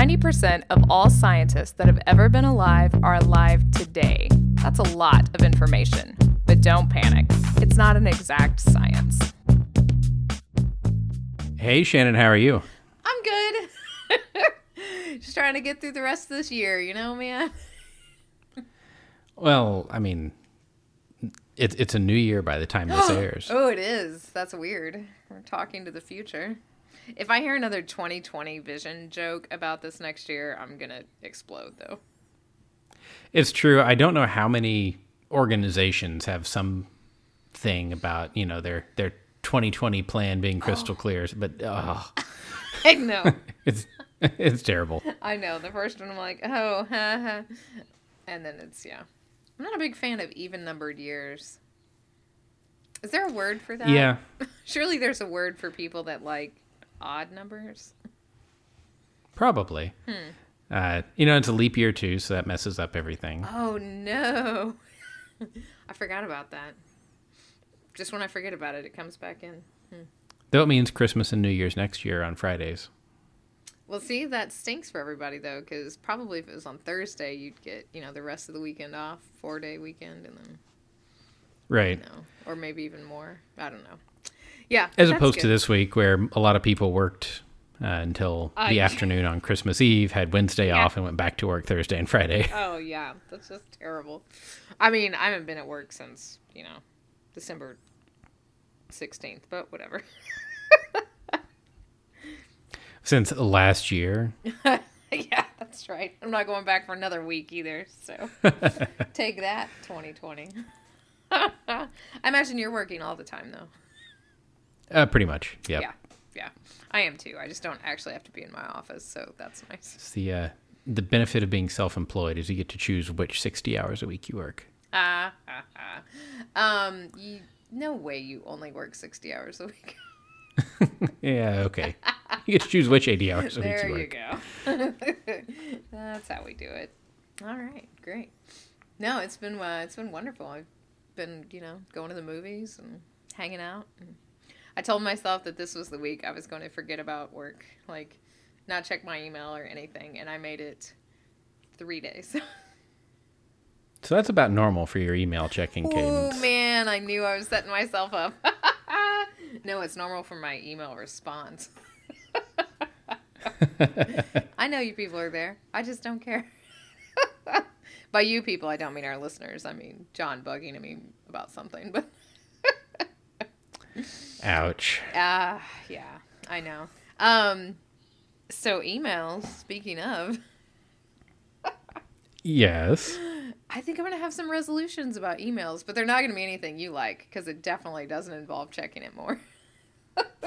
90% of all scientists that have ever been alive are alive today. That's a lot of information. But don't panic, it's not an exact science. Hey, Shannon, how are you? I'm good. Just trying to get through the rest of this year, you know, man? Well, I mean, it, it's a new year by the time this airs. Oh, it is. That's weird. We're talking to the future. If I hear another 2020 vision joke about this next year, I'm going to explode, though. It's true. I don't know how many organizations have some thing about you know their their 2020 plan being oh. crystal clear, but oh, I know. it's it's terrible. I know. The first one, I'm like, oh, ha, ha. And then it's, yeah. I'm not a big fan of even numbered years. Is there a word for that? Yeah, Surely there's a word for people that like odd numbers. probably. Uh, you know, it's a leap year too, so that messes up everything. Oh, no. I forgot about that. Just when I forget about it, it comes back in. Though it means Christmas and New Year's next year on Fridays. Well, see, that stinks for everybody, though, because probably if it was on Thursday, you'd get, you know, the rest of the weekend off, four day weekend, and then, Right. you know, or maybe even more. I don't know. Yeah. As opposed to this week where a lot of people worked uh, until Uh, the afternoon on Christmas Eve, had Wednesday Yeah. off, and went back to work Thursday and Friday. Oh yeah, that's just terrible. I mean, I haven't been at work since you know December sixteenth, but whatever. Since last year, yeah, that's right. I'm not going back for another week either. So take that, 2020. I imagine you're working all the time though. Uh, pretty much. Yep. Yeah, yeah, I am too. I just don't actually have to be in my office, so that's nice. It's the uh, the benefit of being self-employed is you get to choose which 60 hours a week you work. Ah, ah, ah. Um, you, no way you only work 60 hours a week. Yeah, okay. you get to choose which 80 hours a week you work. There you you go. That's how we do it. All right, great. No, it's been uh, it's been wonderful. I've been you know going to the movies and hanging out. And I told myself that this was the week I was going to forget about work, like not check my email or anything, and I made it three days. So that's about normal for your email checking oh man, I knew I was setting myself up. no, it's normal for my email response. I know you people are there. I just don't care. By you people, I don't mean our listeners. I mean John bugging at me about something. But Ouch. ah, yeah, I know. Um, so emails. Speaking of, Yes. I think I'm gonna have some resolutions about emails, but they're not gonna be anything you like because it definitely doesn't involve checking it more.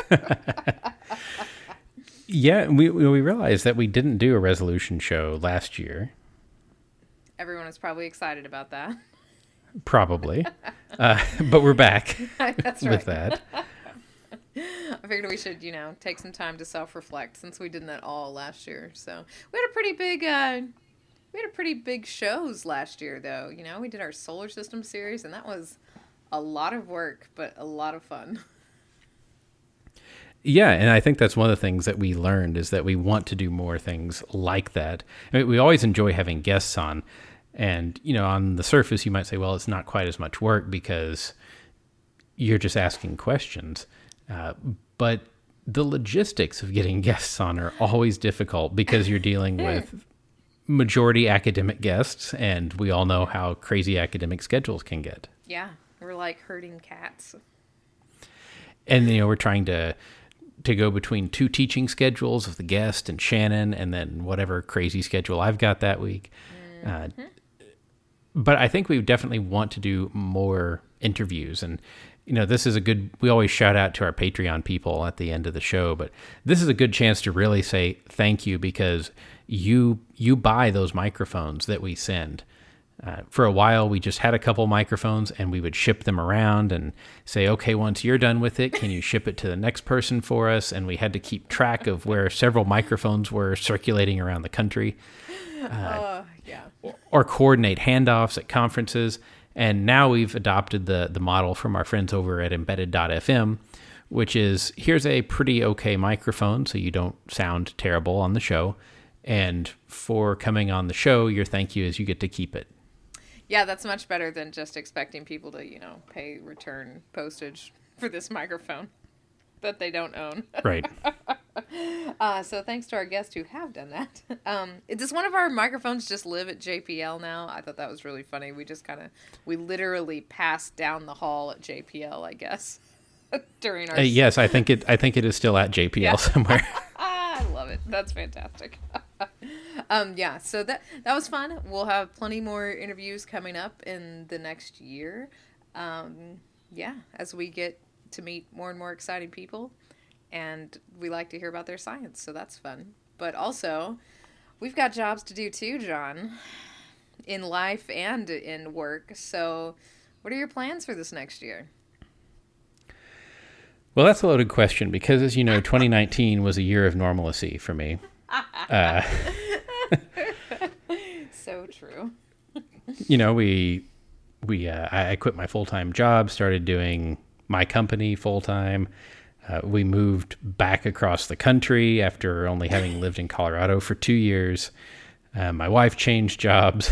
Yeah, we we realized that we didn't do a resolution show last year. Everyone is probably excited about that. Probably. uh, but we're back That's right. with that. I figured we should, you know, take some time to self-reflect since we didn't at all last year. So we had a pretty big, uh, we had a pretty big shows last year, though. You know, we did our solar system series, and that was a lot of work, but a lot of fun. Yeah, and I think that's one of the things that we learned is that we want to do more things like that. I mean, we always enjoy having guests on, and you know, on the surface, you might say, "Well, it's not quite as much work because you're just asking questions," uh, but the logistics of getting guests on are always difficult because you're dealing with majority academic guests, and we all know how crazy academic schedules can get. Yeah, we're like herding cats. and you know we're trying to to go between two teaching schedules of the guest and Shannon, and then whatever crazy schedule I've got that week. Uh, but I think we definitely want to do more interviews, and you know this is a good. We always shout out to our Patreon people at the end of the show, but this is a good chance to really say thank you because you you buy those microphones that we send. Uh, for a while, we just had a couple microphones and we would ship them around and say, okay, once you're done with it, can you ship it to the next person for us? And we had to keep track of where several microphones were circulating around the country Uh, yeah. or coordinate handoffs at conferences. And now we've adopted the, the model from our friends over at embedded.fm, which is here's a pretty okay microphone so you don't sound terrible on the show. And for coming on the show, your thank you is you get to keep it. Yeah, that's much better than just expecting people to, you know, pay return postage for this microphone that they don't own. Right. Uh, so thanks to our guests who have done that. Um, does one of our microphones just live at JPL now? I thought that was really funny. We just kind of, we literally passed down the hall at JPL, I guess, during our. Uh, yes, I think it. I think it is still at JPL Yeah. somewhere. I love it. That's fantastic. um, yeah, so that that was fun. We'll have plenty more interviews coming up in the next year. Um, yeah, as we get to meet more and more exciting people, and we like to hear about their science, so that's fun. But also, we've got jobs to do too, John, in life and in work. So, what are your plans for this next year? Well, that's a loaded question because, as you know, 2019 was a year of normalcy for me. Uh, So true. you know, we we uh, I I quit my full time job, started doing my company full time. Uh, we moved back across the country after only having lived in Colorado for two years. Uh, my wife changed jobs.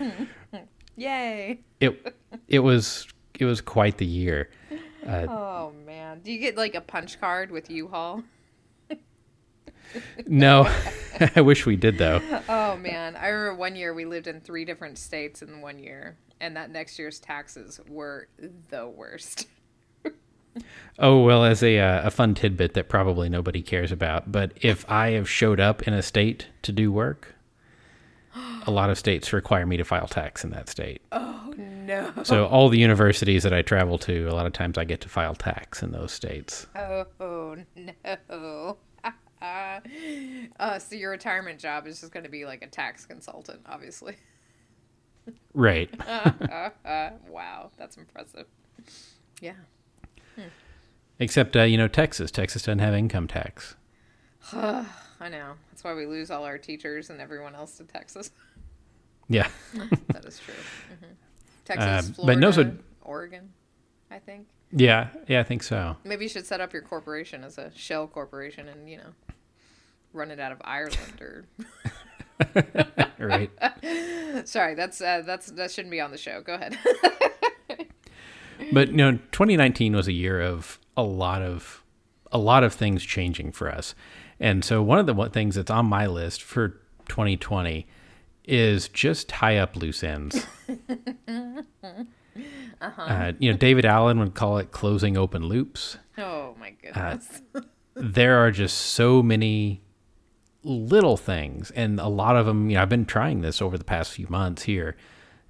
Yay! It it was it was quite the year. Uh, Oh man, do you get like a punch card with U-Haul? no, I wish we did though. Oh man, I remember one year we lived in three different states in one year, and that next year's taxes were the worst. Oh well, as a uh, a fun tidbit that probably nobody cares about, but if I have showed up in a state to do work, a lot of states require me to file tax in that state. Oh no! So all the universities that I travel to, a lot of times I get to file tax in those states. Oh no! uh, so your retirement job is just going to be like a tax consultant, obviously. Right. Uh, wow, that's impressive. Yeah. Except uh, you know Texas. Texas doesn't have income tax. I know. That's why we lose all our teachers and everyone else to Texas. Yeah. That is true. hmm Texas, Uh, Florida, but no, so- Oregon, I think. Yeah. Yeah, I think so. Maybe you should set up your corporation as a shell corporation and, you know, run it out of Ireland or Right. Sorry, that's uh, that's that shouldn't be on the show. Go ahead. But you know, 2019 was a year of a lot of a lot of things changing for us, and so one of the things that's on my list for 2020 is just tie up loose ends. uh you know, David Allen would call it closing open loops. oh my goodness. There are just so many little things, and a lot of them. You know, I've been trying this over the past few months here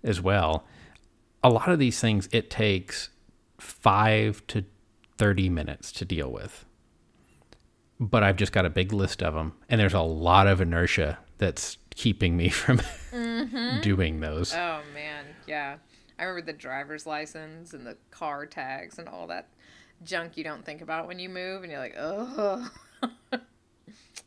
as well. A lot of these things it takes five to 30 minutes to deal with. But I've just got a big list of them, and there's a lot of inertia that's keeping me from doing those. oh man, yeah. I remember the driver's license and the car tags and all that junk you don't think about when you move, and you're like, oh.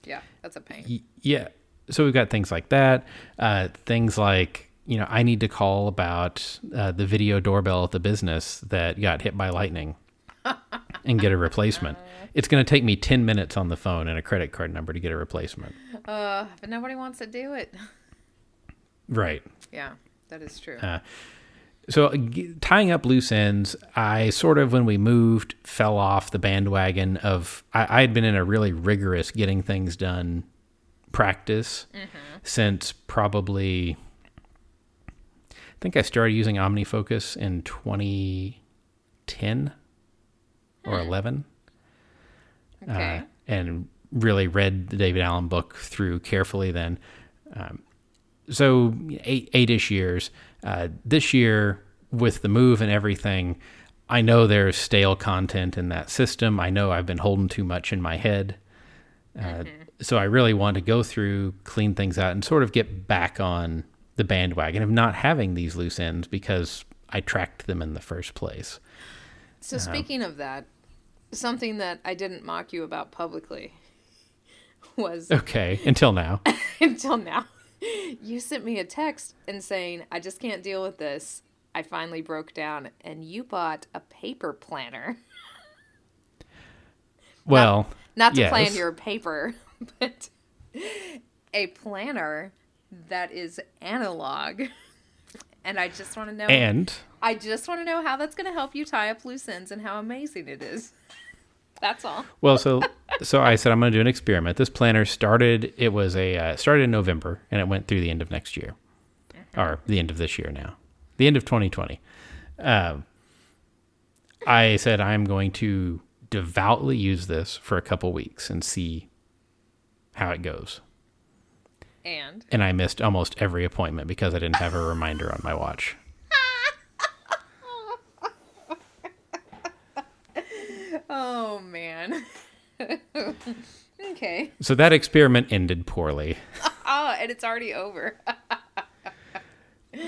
yeah, that's a pain. Yeah. So we've got things like that. Uh, things like, you know, I need to call about uh, the video doorbell at the business that got hit by lightning and get a replacement. It's going to take me 10 minutes on the phone and a credit card number to get a replacement. Uh, but nobody wants to do it. Right. Yeah, that is true. Uh, So uh, g- tying up loose ends, I sort of when we moved fell off the bandwagon of I, I had been in a really rigorous getting things done practice since probably think I started using OmniFocus in 2010 or 11 okay. uh, and really read the David Allen book through carefully then. Um, so eight eight-ish years. Uh, this year, with the move and everything, I know there's stale content in that system. I know I've been holding too much in my head. Uh, So I really want to go through, clean things out, and sort of get back on the bandwagon of not having these loose ends because I tracked them in the first place. So uh-huh. speaking of that, something that I didn't mock you about publicly was Okay, until now. until now. You sent me a text and saying, "I just can't deal with this. I finally broke down and you bought a paper planner. Well, Not to plan your paper, but a planner that is analog. And I just want to know And I just want to know how that's going to help you tie up loose ends and how amazing it is. That's all. well, so so I said I'm going to do an experiment. This planner started. It was a uh, started in November and it went through the end of next year, or the end of this year now, the end of 2020. Um, I said I'm going to devoutly use this for a couple weeks and see how it goes. And And I missed almost every appointment because I didn't have a reminder on my watch. oh man. okay. So that experiment ended poorly. Oh, and it's already over.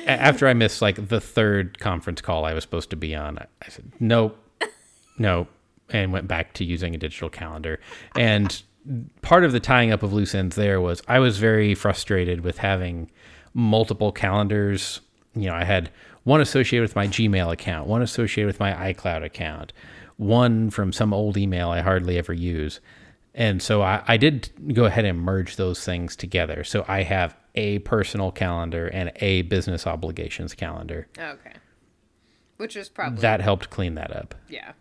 After I missed like the third conference call I was supposed to be on, I I said, nope, nope, and went back to using a digital calendar. And part of the tying up of loose ends there was I was very frustrated with having multiple calendars. You know, I had one associated with my Gmail account, one associated with my iCloud account, one from some old email I hardly ever use. And so I, I did go ahead and merge those things together. So I have a personal calendar and a business obligations calendar. okay. Which was probably That helped clean that up. Yeah.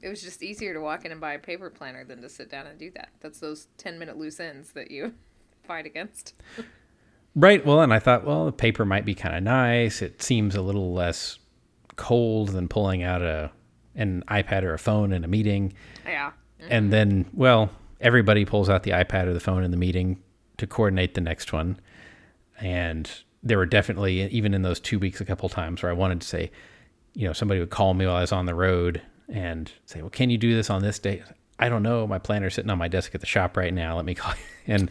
It was just easier to walk in and buy a paper planner than to sit down and do that. That's those 10 minute loose ends that you fight against. Right. Well, and I thought, well, the paper might be kind of nice. It seems a little less cold than pulling out a an iPad or a phone in a meeting. Yeah. And mm-hmm. then, well, everybody pulls out the iPad or the phone in the meeting to coordinate the next one. And there were definitely, even in those two weeks, a couple times where I wanted to say, you know, somebody would call me while I was on the road and say, well, can you do this on this day? I don't know. My planner's sitting on my desk at the shop right now. Let me call you. And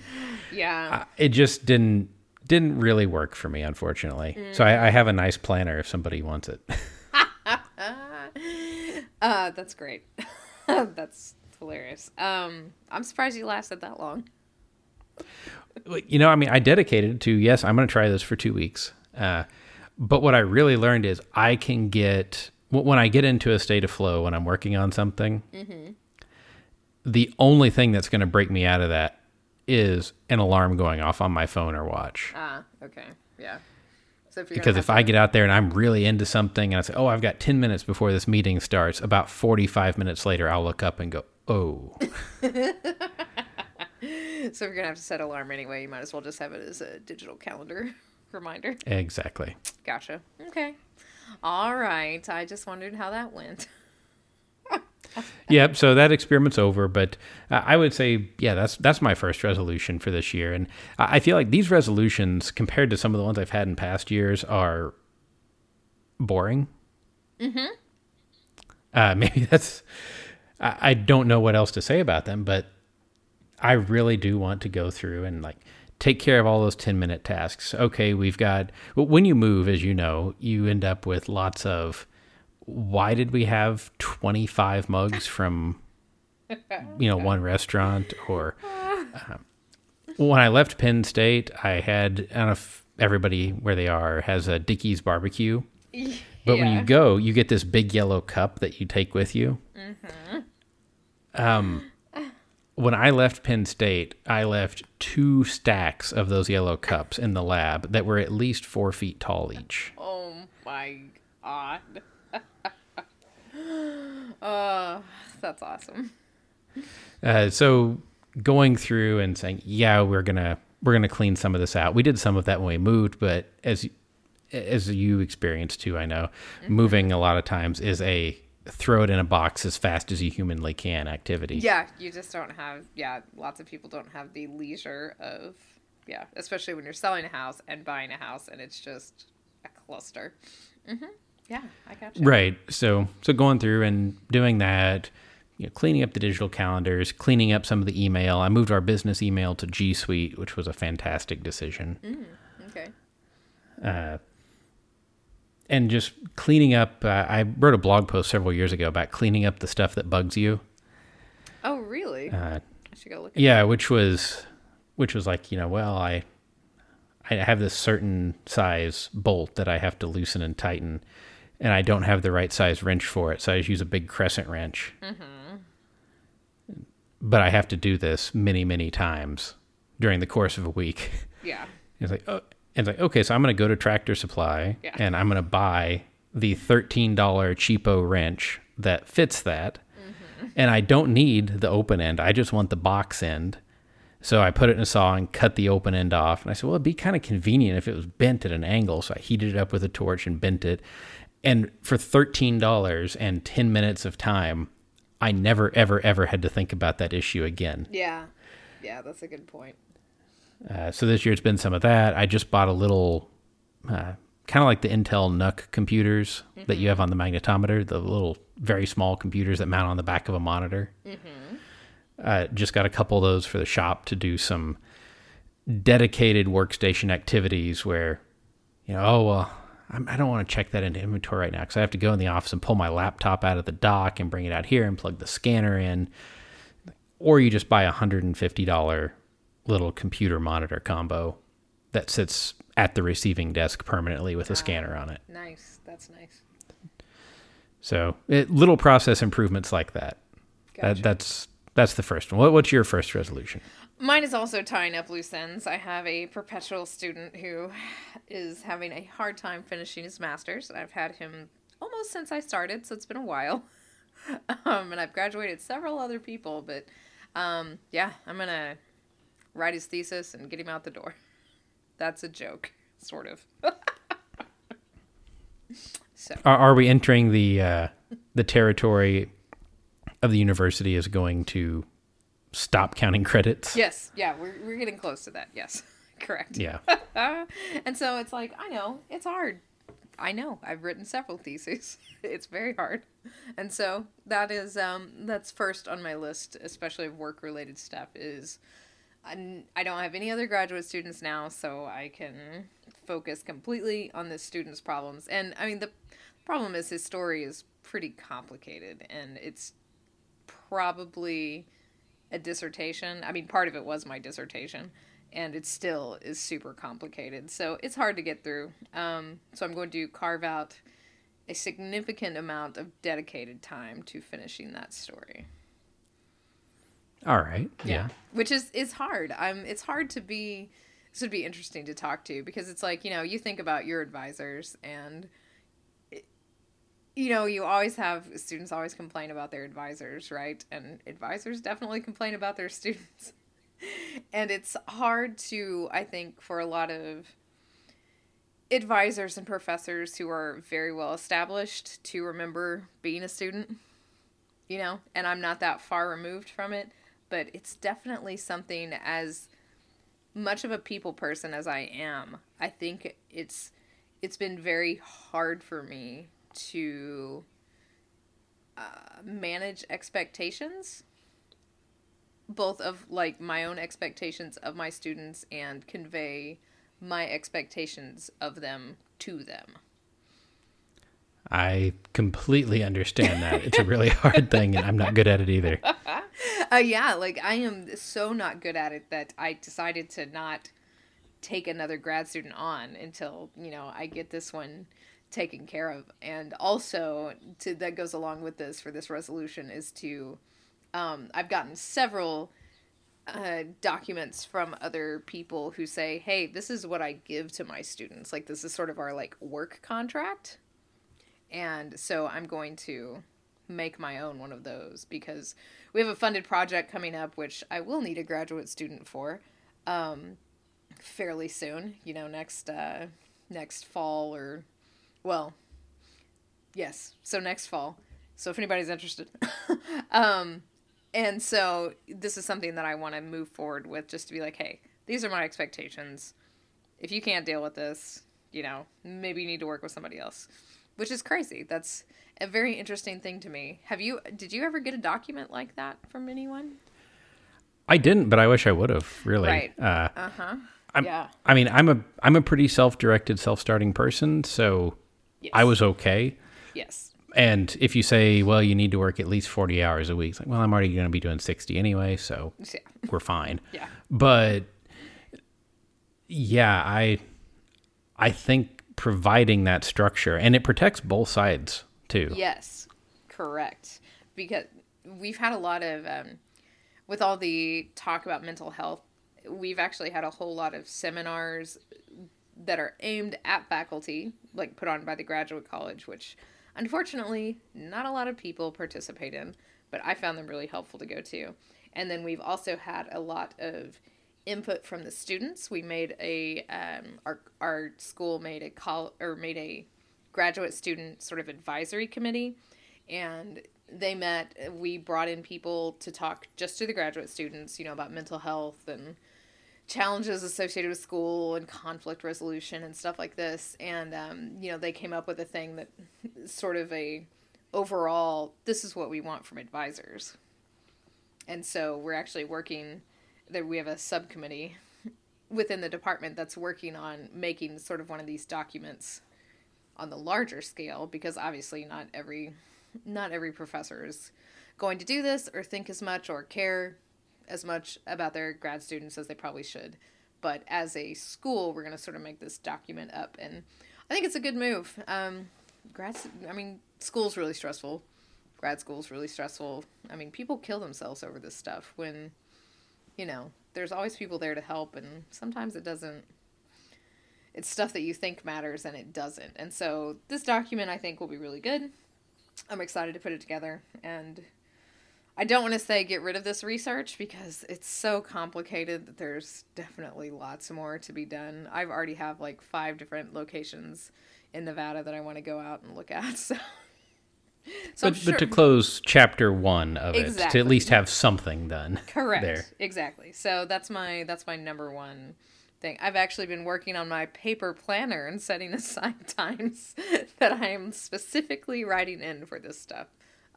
Yeah. it just didn't didn't really work for me, unfortunately. So I, I have a nice planner if somebody wants it. Uh, that's great. that's hilarious. Um, I'm surprised you lasted that long. you know, I mean, I dedicated to yes, I'm going to try this for two weeks. Uh, but what I really learned is I can get when I get into a state of flow when I'm working on something. The only thing that's going to break me out of that is an alarm going off on my phone or watch. Ah, okay. Yeah. So if you're Because if I get out there and I'm really into something and I say, "Oh, I've got 10 minutes before this meeting starts," about 45 minutes later, I'll look up and go, "Oh." so if you're gonna have to set alarm anyway, you might as well just have it as a digital calendar reminder. exactly. Gotcha. Okay. All right. I just wondered how that went. Yep. So that experiment's over, but uh, I would say, yeah, that's that's my first resolution for this year, and I feel like these resolutions, compared to some of the ones I've had in past years, are boring. Mm-hmm. Uh, maybe that's. I, I don't know what else to say about them, but I really do want to go through and like take care of all those 10 minute tasks. Okay, we've got well, when you move as you know, you end up with lots of why did we have 25 mugs from you know one restaurant or um, when I left Penn State, I had I don't know if everybody where they are has a Dickey's barbecue. But when you go, you get this big yellow cup that you take with you. Um, when I left Penn State, I left two stacks of those yellow cups in the lab that were at least four feet tall each. Oh my god. uh, that's awesome. Uh, so going through and saying, yeah, we're gonna we're gonna clean some of this out. We did some of that when we moved, but as as you experienced too, I know moving a lot of times is a throw it in a box as fast as you humanly can activity. Yeah, you just don't have. Yeah, lots of people don't have the leisure of. Yeah, especially when you're selling a house and buying a house, and it's just a cluster. hmm Yeah, I got you. Right. So so going through and doing that, you know, cleaning up the digital calendars, cleaning up some of the email. I moved our business email to G Suite, which was a fantastic decision. Okay. Uh, and just cleaning up. Uh, I wrote a blog post several years ago about cleaning up the stuff that bugs you. Oh, really? Uh, I should go look. At yeah, which was which was like you know, well, I I have this certain size bolt that I have to loosen and tighten, and I don't have the right size wrench for it, so I just use a big crescent wrench. But I have to do this many, many times during the course of a week. Yeah. It's like, oh, it's like, okay, so I'm going to go to Tractor Supply Yeah. and I'm going to buy the $13 cheapo wrench that fits that. Mm-hmm. And I don't need the open end. I just want the box end. So I put it in a saw and cut the open end off. And I said, well, it'd be kind of convenient if it was bent at an angle. So I heated it up with a torch and bent it. And for $13 and 10 minutes of time, I never, ever, ever had to think about that issue again. Yeah. Yeah, that's a good point. Uh, so this year it's been some of that. I just bought a little, uh, kind of like the Intel NUC computers that you have on the magnetometer, the little very small computers that mount on the back of a monitor. Uh, just got a couple of those for the shop to do some dedicated workstation activities where, you know, oh well, I'm, I don't want to check that into inventory right now because I have to go in the office and pull my laptop out of the dock and bring it out here and plug the scanner in. Or you just buy a hundred and fifty dollar little computer monitor combo that sits at the receiving desk permanently with a scanner on it. Nice. That's nice. So it, little process improvements like that. Gotcha. That that's that's the first one. What, what's your first resolution? Mine is also tying up loose ends. I have a perpetual student who is having a hard time finishing his master's. I've had him almost since I started, so it's been a while. Um, and I've graduated several other people, but um, yeah, I'm going to write his thesis and get him out the door. That's a joke, sort of. so, Are, are we entering the uh, the territory of the university is going to stop counting credits? yes, yeah, we're, we're getting close to that. Yes, correct. Yeah. and so it's like, I know, it's hard. I know. I've written several theses. it's very hard. And so that is um that's first on my list, especially of work related stuff is I don't have any other graduate students now, so I can focus completely on this student's problems. And I mean the problem is his story is pretty complicated and it's probably a dissertation. I mean, part of it was my dissertation, and it still is super complicated. So it's hard to get through. Um, so I'm going to carve out a significant amount of dedicated time to finishing that story. All right. Yeah. Which is is hard. Um, it's hard to be. This would be interesting to talk to because it's like you know you think about your advisors and. it- You know, you always have students always complain about their advisors, right? And advisors definitely complain about their students. and it's hard to, I think, for a lot of advisors and professors who are very well established to remember being a student you know, and I'm not that far removed from it, but it's definitely something as much of a people person as I am. I think it's it's been very hard for me to uh, manage expectations both of like my own expectations of my students and convey my expectations of them to them. I completely understand that. It's a really hard thing, and I'm not good at it either. Uh, yeah, like I am so not good at it that I decided to not take another grad student on until you know I get this one taken care of. And also, to that goes along with this for this resolution is to um, I've gotten several uh, documents from other people who say, "Hey, this is what I give to my students. Like this is sort of our like work contract." And so I'm going to make my own one of those because we have a funded project coming up, which I will need a graduate student for, um, fairly soon. You know, next uh, next fall or, well, yes, so next fall. So if anybody's interested, um, and so this is something that I want to move forward with, just to be like, hey, these are my expectations. If you can't deal with this, you know, maybe you need to work with somebody else which is crazy. That's a very interesting thing to me. Have you did you ever get a document like that from anyone? I didn't, but I wish I would have. Really. Right. Uh. I'm, Yeah. I mean, I'm a I'm a pretty self-directed, self-starting person, so Yes. I was okay. Yes. And if you say, well, you need to work at least 40 hours a week, it's like, well, I'm already going to be doing 60 anyway, so Yeah. we're fine. Yeah. But yeah, I I think providing that structure and it protects both sides too. Yes. Correct. Because we've had a lot of um with all the talk about mental health we've actually had a whole lot of seminars that are aimed at faculty, like put on by the graduate college, which unfortunately not a lot of people participate in, but I found them really helpful to go to. And then we've also had a lot of input from the students. We made a um, our our school made a call or made a graduate student sort of advisory committee, and they met. We brought in people to talk just to the graduate students, you know, about mental health and challenges associated with school and conflict resolution and stuff like this. And um, you know, they came up with a thing that sort of a overall this is what we want from advisors. And so we're actually working that we have a subcommittee within the department that's working on making sort of one of these documents on the larger scale because obviously not every not every professor is going to do this or think as much or care as much about their grad students as they probably should. But as a school, we're going to sort of make this document up, and I think it's a good move. Um, grad, I mean, school's really stressful. Grad school's really stressful. I mean, people kill themselves over this stuff when, you know, there's always people there to help, and sometimes it doesn't. It's stuff that you think matters and it doesn't. And so this document I think will be really good. I'm excited to put it together and I don't want to say get rid of this research because it's so complicated that there's definitely lots more to be done. I've already have like five different locations in Nevada that I want to go out and look at. So, so but, sure. but to close chapter one of exactly. it, to at least have something done. Correct. There. Exactly. So that's my that's my number one thing. I've actually been working on my paper planner and setting aside times that I am specifically writing in for this stuff.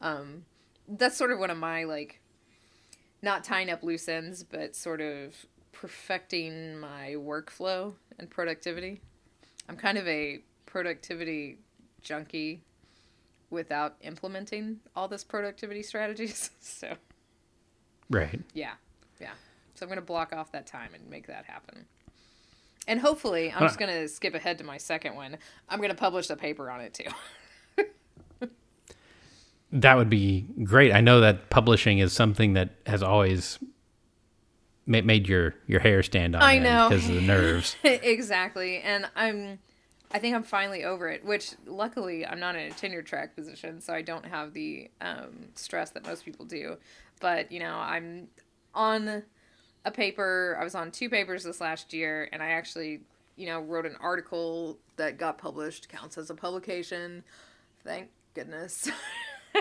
Um, that's sort of one of my like not tying up loose ends, but sort of perfecting my workflow and productivity. I'm kind of a productivity junkie without implementing all this productivity strategies. so Right. Yeah. Yeah. So I'm going to block off that time and make that happen. And hopefully, I'm just going to skip ahead to my second one. I'm going to publish a paper on it too. That would be great. I know that publishing is something that has always made your your hair stand on I know because of the nerves. exactly, and I'm. I think I'm finally over it. Which luckily I'm not in a tenure track position, so I don't have the um, stress that most people do. But you know, I'm on a paper. I was on two papers this last year, and I actually, you know, wrote an article that got published. Counts as a publication. Thank goodness.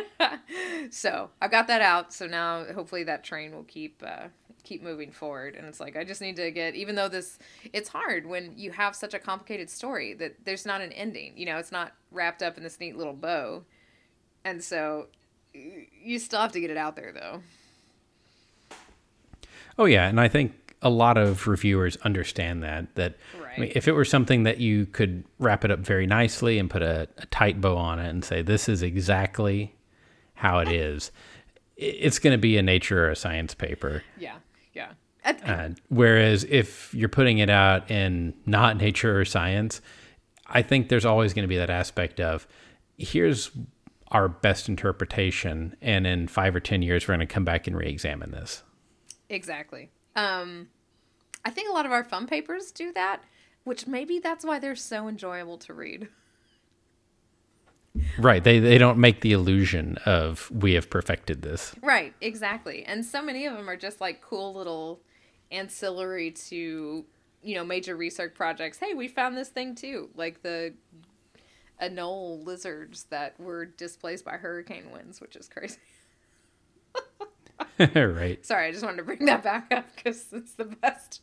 so I've got that out. So now hopefully that train will keep uh, keep moving forward. And it's like I just need to get. Even though this, it's hard when you have such a complicated story that there's not an ending. You know, it's not wrapped up in this neat little bow. And so you still have to get it out there though. Oh yeah, and I think a lot of reviewers understand that that right. I mean, if it were something that you could wrap it up very nicely and put a, a tight bow on it and say this is exactly how it is, it's going to be a nature or a science paper. Yeah, yeah. Uh, whereas if you're putting it out in not nature or science, I think there's always going to be that aspect of here's our best interpretation, and in five or ten years we're going to come back and re-examine this. Exactly. Um, I think a lot of our fun papers do that, which maybe that's why they're so enjoyable to read. Right. They they don't make the illusion of we have perfected this. Right, exactly. And so many of them are just like cool little ancillary to, you know, major research projects. Hey, we found this thing too. Like the anole lizards that were displaced by hurricane winds, which is crazy. right. Sorry, I just wanted to bring that back up because it's the best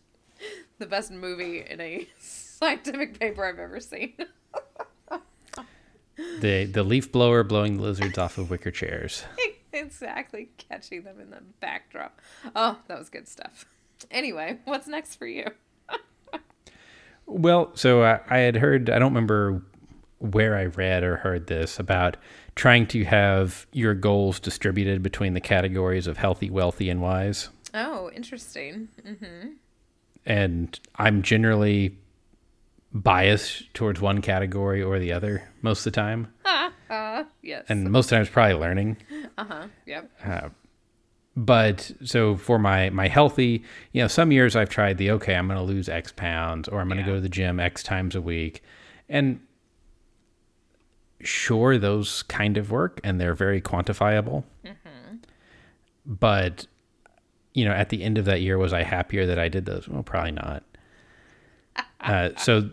the best movie in a scientific paper I've ever seen the the leaf blower blowing the lizards off of wicker chairs. exactly, catching them in the backdrop. Oh, that was good stuff. Anyway, what's next for you? well, so I, I had heard. I don't remember where I read or heard this about trying to have your goals distributed between the categories of healthy, wealthy, and wise. Oh, interesting. Mm-hmm. And I'm generally bias towards one category or the other most of the time. Uh, uh, yes. And most times probably learning. Uh-huh. Yep. Uh, but so for my my healthy, you know, some years I've tried the okay, I'm going to lose X pounds, or I'm going to Yeah. go to the gym X times a week, and sure, those kind of work, and they're very quantifiable. But you know, at the end of that year, was I happier that I did those? Well, probably not. uh, so,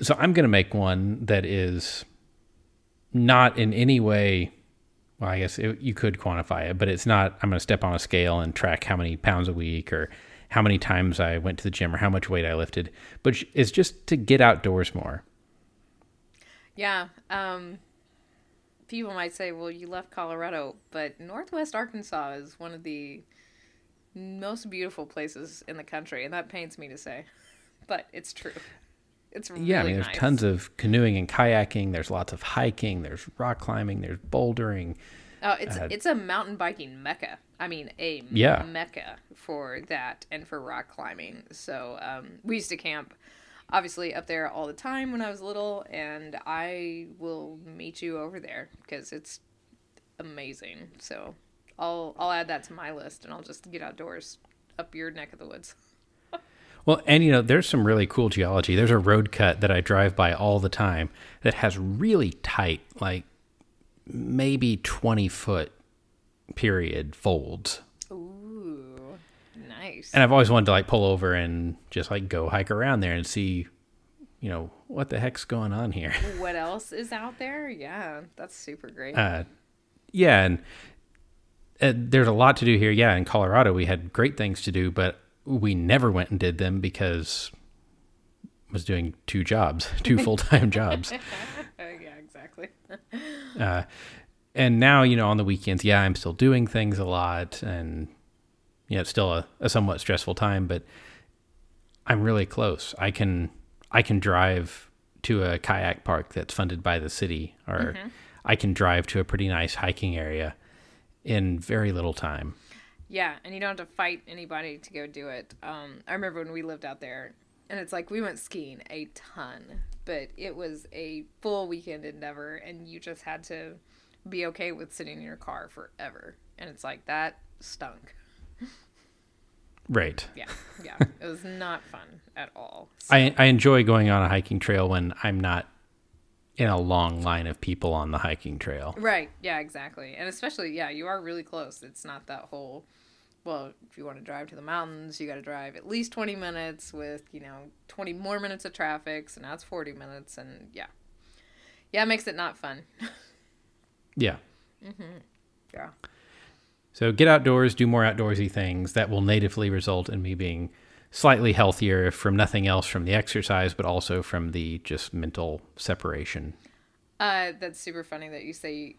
so I'm going to make one that is not in any way. Well, I guess it, you could quantify it, but it's not. I'm going to step on a scale and track how many pounds a week or how many times I went to the gym or how much weight I lifted. But it's just to get outdoors more. Yeah. Um, people might say, well, you left Colorado, but Northwest Arkansas is one of the most beautiful places in the country, and that pains me to say, but it's true. It's really Yeah, I mean, there's nice. tons of canoeing and kayaking. There's lots of hiking. There's rock climbing. There's bouldering. Oh, it's uh, it's a mountain biking mecca. I mean, a Yeah. mecca for that and for rock climbing. So um, we used to camp, obviously up there all the time when I was little, and I will meet you over there because it's amazing. So I'll I'll add that to my list, and I'll just get outdoors up your neck of the woods. Well, and you know, there's some really cool geology. There's a road cut that I drive by all the time that has really tight, like maybe 20 foot period folds. Ooh, nice. And I've always wanted to like pull over and just like go hike around there and see, you know, what the heck's going on here. what else is out there? Yeah, that's super great. Uh, yeah, and uh, there's a lot to do here. Yeah, in Colorado, we had great things to do, but we never went and did them because I was doing two jobs, two full time jobs. Uh, yeah, exactly. Uh, and now, you know, on the weekends, yeah, I'm still doing things a lot, and you know, it's still a, a somewhat stressful time, but I'm really close. I can I can drive to a kayak park that's funded by the city, or I can drive to a pretty nice hiking area in very little time. Yeah, and you don't have to fight anybody to go do it. Um, I remember when we lived out there, and it's like we went skiing a ton, but it was a full weekend endeavor, and you just had to be okay with sitting in your car forever. And it's like that stunk. Right. Yeah, yeah, it was not fun at all. I, I enjoy going on a hiking trail when I'm not in a long line of people on the hiking trail. Right. Yeah, exactly. And especially, yeah, you are really close. It's not that whole, well, if you want to drive to the mountains, you got to drive at least 20 minutes with, you know, 20 more minutes of traffic. So now it's 40 minutes. And yeah. Yeah, it makes it not fun. Yeah. yeah. So get outdoors, do more outdoorsy things that will natively result in me being slightly healthier from nothing else from the exercise, but also from the just mental separation. Uh, that's super funny that you say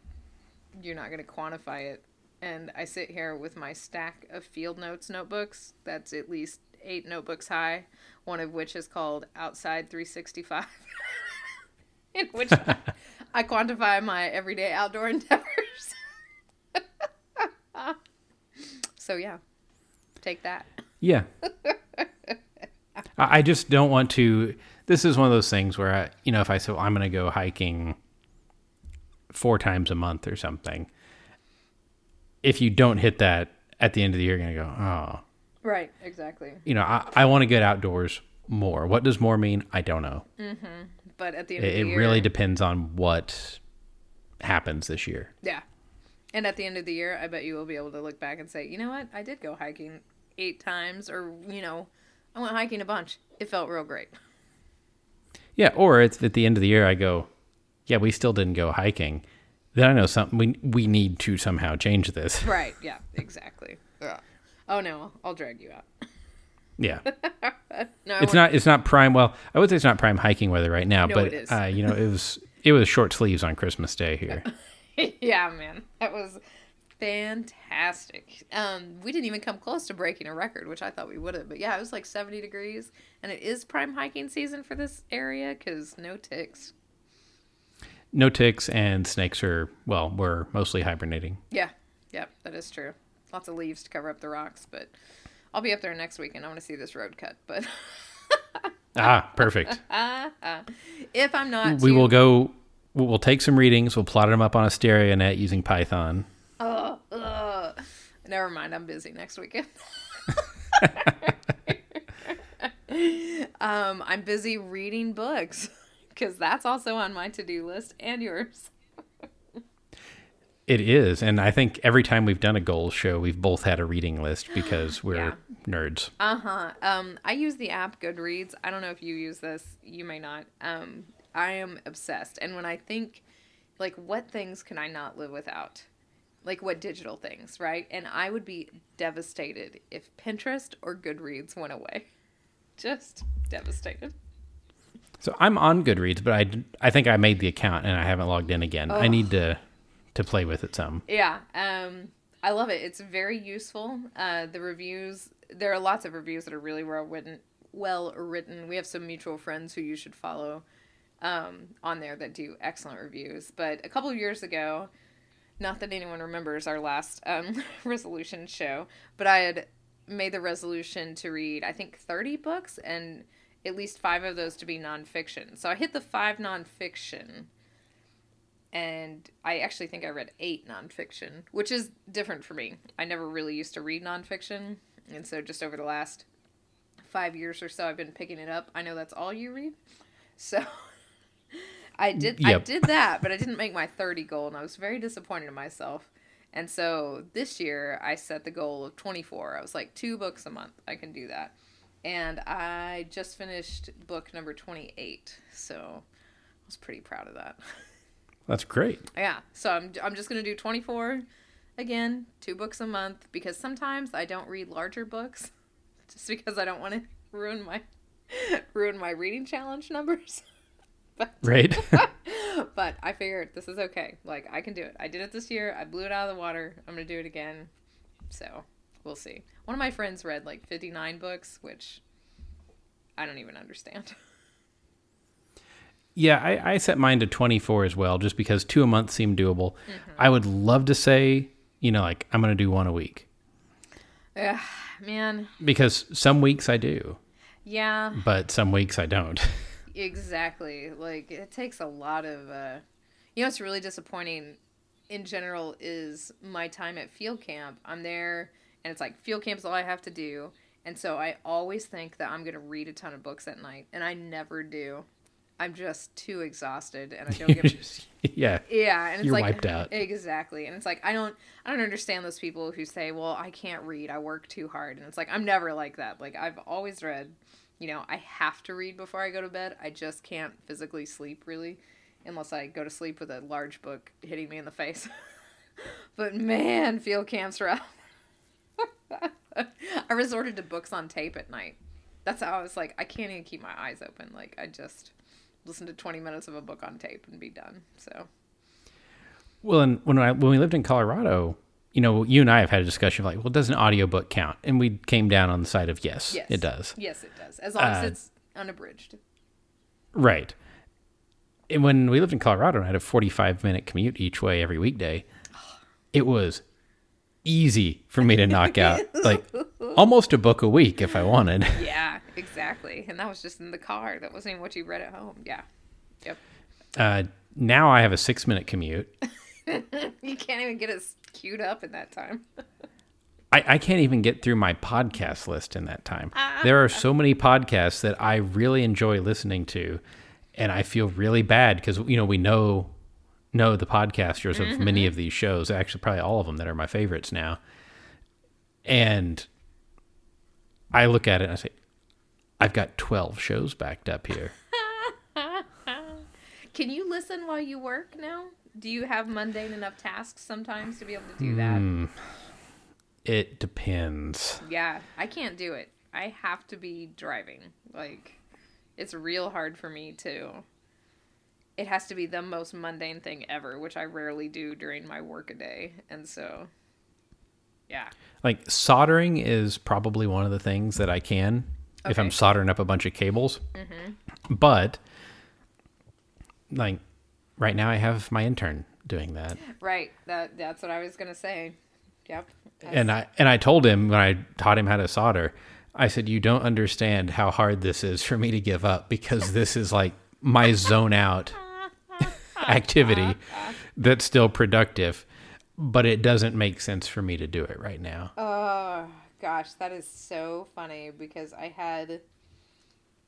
you're not going to quantify it. And I sit here with my stack of field notes notebooks. That's at least eight notebooks high, one of which is called Outside 365, in which I quantify my everyday outdoor endeavors. so, yeah, take that. Yeah. I just don't want to. This is one of those things where, I, you know, if I say, well, I'm going to go hiking four times a month or something, if you don't hit that at the end of the year, you're going to go, oh, Right, exactly. you know, I, I want to get outdoors more. What does more mean? I don't know. Mm-hmm. But at the end It, of the year, it year, really depends on what happens this year. Yeah. And at the end of the year, I bet you will be able to look back and say, you know what? I did go hiking eight times, or, you know, I went hiking a bunch. It felt real great. Yeah, or it's at the end of the year, I go, yeah, we still didn't go hiking. Then I know something. We we need to somehow change this. Right. Yeah, exactly. Oh, no. I'll drag you out. Yeah, No, it's not it's not prime. Well, I would say it's not prime hiking weather right now, No, but. Uh, you know, it was it was short sleeves on Christmas Day here. yeah, man. That was fantastic. Um, we didn't even come close to breaking a record, which I thought we would have. But yeah, it was like 70 degrees. And it is prime hiking season for this area because no ticks. No ticks and snakes are well, we're mostly hibernating. Yeah, yep, that is true. Lots of leaves to cover up the rocks, but I'll be up there next weekend. I want to see this road cut, but Ah, perfect. if I'm not, we too- will go. We'll take some readings. We'll plot them up on a stereo net using Python. Ugh, ugh. Never mind, I'm busy next weekend. um, I'm busy reading books because that's also on my to do list and yours. It is, and I think every time we've done a goals show, we've both had a reading list because we're Yeah. nerds. Uh huh. Um, I use the app Goodreads. I don't know if you use this. You may not. Um, I am obsessed, and when I think, like, what things can I not live without? Like, what digital things, right? And I would be devastated if Pinterest or Goodreads went away. Just devastated. So I'm on Goodreads, but I, I think I made the account and I haven't logged in again. I need to to play with it some. Yeah, um, I love it. It's very useful. Uh, the reviews, there are lots of reviews that are really well written. Well written. We have some mutual friends who you should follow um, on there that do excellent reviews. But a couple of years ago, not that anyone remembers our last um, resolution show, but I had made the resolution to read, I think, 30 books and at least five of those to be nonfiction. So I hit the five nonfiction and I actually think I read eight nonfiction, which is different for me. I never really used to read nonfiction, and so just over the last five years or so, I've been picking it up. I know that's all you read, so I did. I did that, but I didn't make my thirty goal, and I was very disappointed in myself. And so this year, I set the goal of twenty four. I was like two books a month. I can do that, and I just finished book number twenty eight. So I was pretty proud of that. That's great. Yeah. So I'm I'm just gonna do 24 again, two books a month because sometimes I don't read larger books, just because I don't want to ruin my ruin my reading challenge numbers. but Right? but I figured this is okay. Like I can do it. I did it this year. I blew it out of the water. I'm gonna do it again. So we'll see. One of my friends read like 59 books, which I don't even understand. yeah, I, I set mine to 24 as well, just because two a month seemed doable. I would love to say, you know, like I'm going to do one a week Ugh, man. because some weeks I do, Yeah. but some weeks I don't. Exactly. Like it takes a lot of uh you know what's really disappointing in general is my time at field camp. I'm there and it's like field camp's all I have to do. And so I always think that I'm going to read a ton of books at night and I never do. I'm just too exhausted and I don't get just- yeah. yeah, and it's You're like wiped out. Exactly. And it's like I don't I don't understand those people who say, "Well, I can't read. I work too hard." And it's like I'm never like that. Like I've always read, you know, I have to read before I go to bed. I just can't physically sleep really unless I go to sleep with a large book hitting me in the face. but man, field camps rough. I resorted to books on tape at night. That's how I was like, I can't even keep my eyes open. Like I just listen to 20 minutes of a book on tape and be done. So, Well, and when I when we lived in Colorado, you know, you and I have had a discussion of like, well, does an audiobook count? And we came down on the side of yes, yes. it does. Yes, it does. As long as Uh, it's unabridged. Right. And when we lived in Colorado and I had a 45 minute commute each way every weekday, it was easy for me to knock out like almost a book a week if I wanted. Yeah, exactly. And that was just in the car. That wasn't even what you read at home. Yeah. Yep. Uh, now I have a six minute commute. You can't even get us queued up in that time. I, I can't even get through my podcast list in that time. There are so many podcasts that I really enjoy listening to, and I feel really bad because you know we know know the podcasters of many mm-hmm. of these shows. Actually, probably all of them that are my favorites now. And I look at it and I say, I've got twelve shows backed up here. Can you listen while you work now? Do you have mundane enough tasks sometimes to be able to do that? Hmm. It depends. Yeah, I can't do it. I have to be driving. Like, it's real hard for me to. It has to be the most mundane thing ever, which I rarely do during my workaday. And so, yeah. Like soldering is probably one of the things that I can if I'm soldering up a bunch of cables. Mm-hmm. But like right now, I have my intern doing that, Right. That That's what I was going to say. Yep. and I and I told him when I taught him how to solder, I said, "You don't understand how hard this is for me to give up because this is like my zone out activity that's still productive." but it doesn't make sense for me to do it right now. Oh gosh, that is so funny because I had,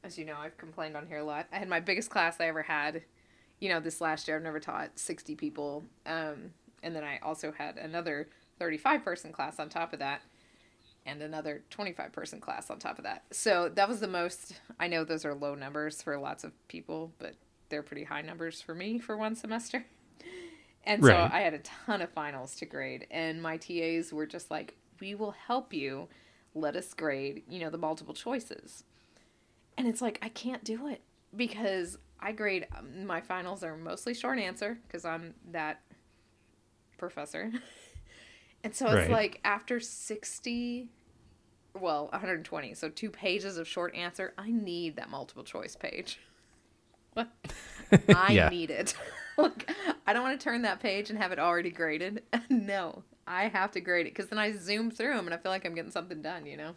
as you know, I've complained on here a lot. I had my biggest class I ever had. You know, this last year I've never taught sixty people, um, and then I also had another thirty-five person class on top of that, and another twenty-five person class on top of that. So that was the most. I know those are low numbers for lots of people, but they're pretty high numbers for me for one semester. And so Right. I had a ton of finals to grade, and my TAs were just like, "We will help you. Let us grade, you know, the multiple choices." And it's like I can't do it because I grade um, my finals are mostly short answer because I'm that professor. and so it's Right. like after 60 well, 120, so two pages of short answer, I need that multiple choice page. I Yeah. need it. Look, I don't want to turn that page and have it already graded. no, I have to grade it because then I zoom through them and I feel like I'm getting something done, you know?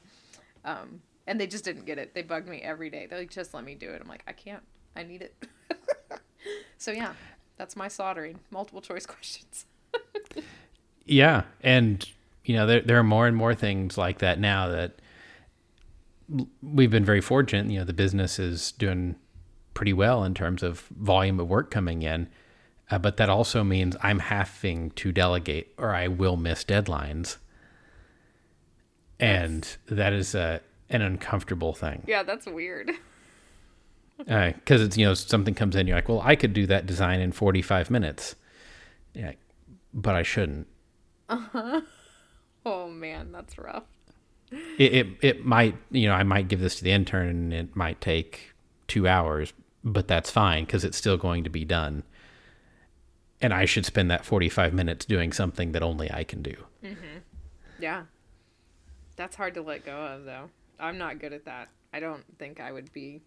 Um, and they just didn't get it. They bugged me every day. They're like, just let me do it. I'm like, I can't. I need it. so, yeah, that's my soldering. Multiple choice questions. Yeah, and you know there there are more and more things like that now that we've been very fortunate. You know, the business is doing pretty well in terms of volume of work coming in, uh, but that also means I'm having to delegate or I will miss deadlines, and that is a an uncomfortable thing Yeah, that's weird. because it's you know something comes in you're like well I could do that design in 45 minutes, yeah, but I shouldn't. Uh huh. Oh, man, that's rough. it, it it might you know I might give this to the intern and it might take two hours, but that's fine because it's still going to be done. And I should spend that forty five minutes doing something that only I can do. Yeah. That's hard to let go of, though. I'm not good at that. I don't think I would be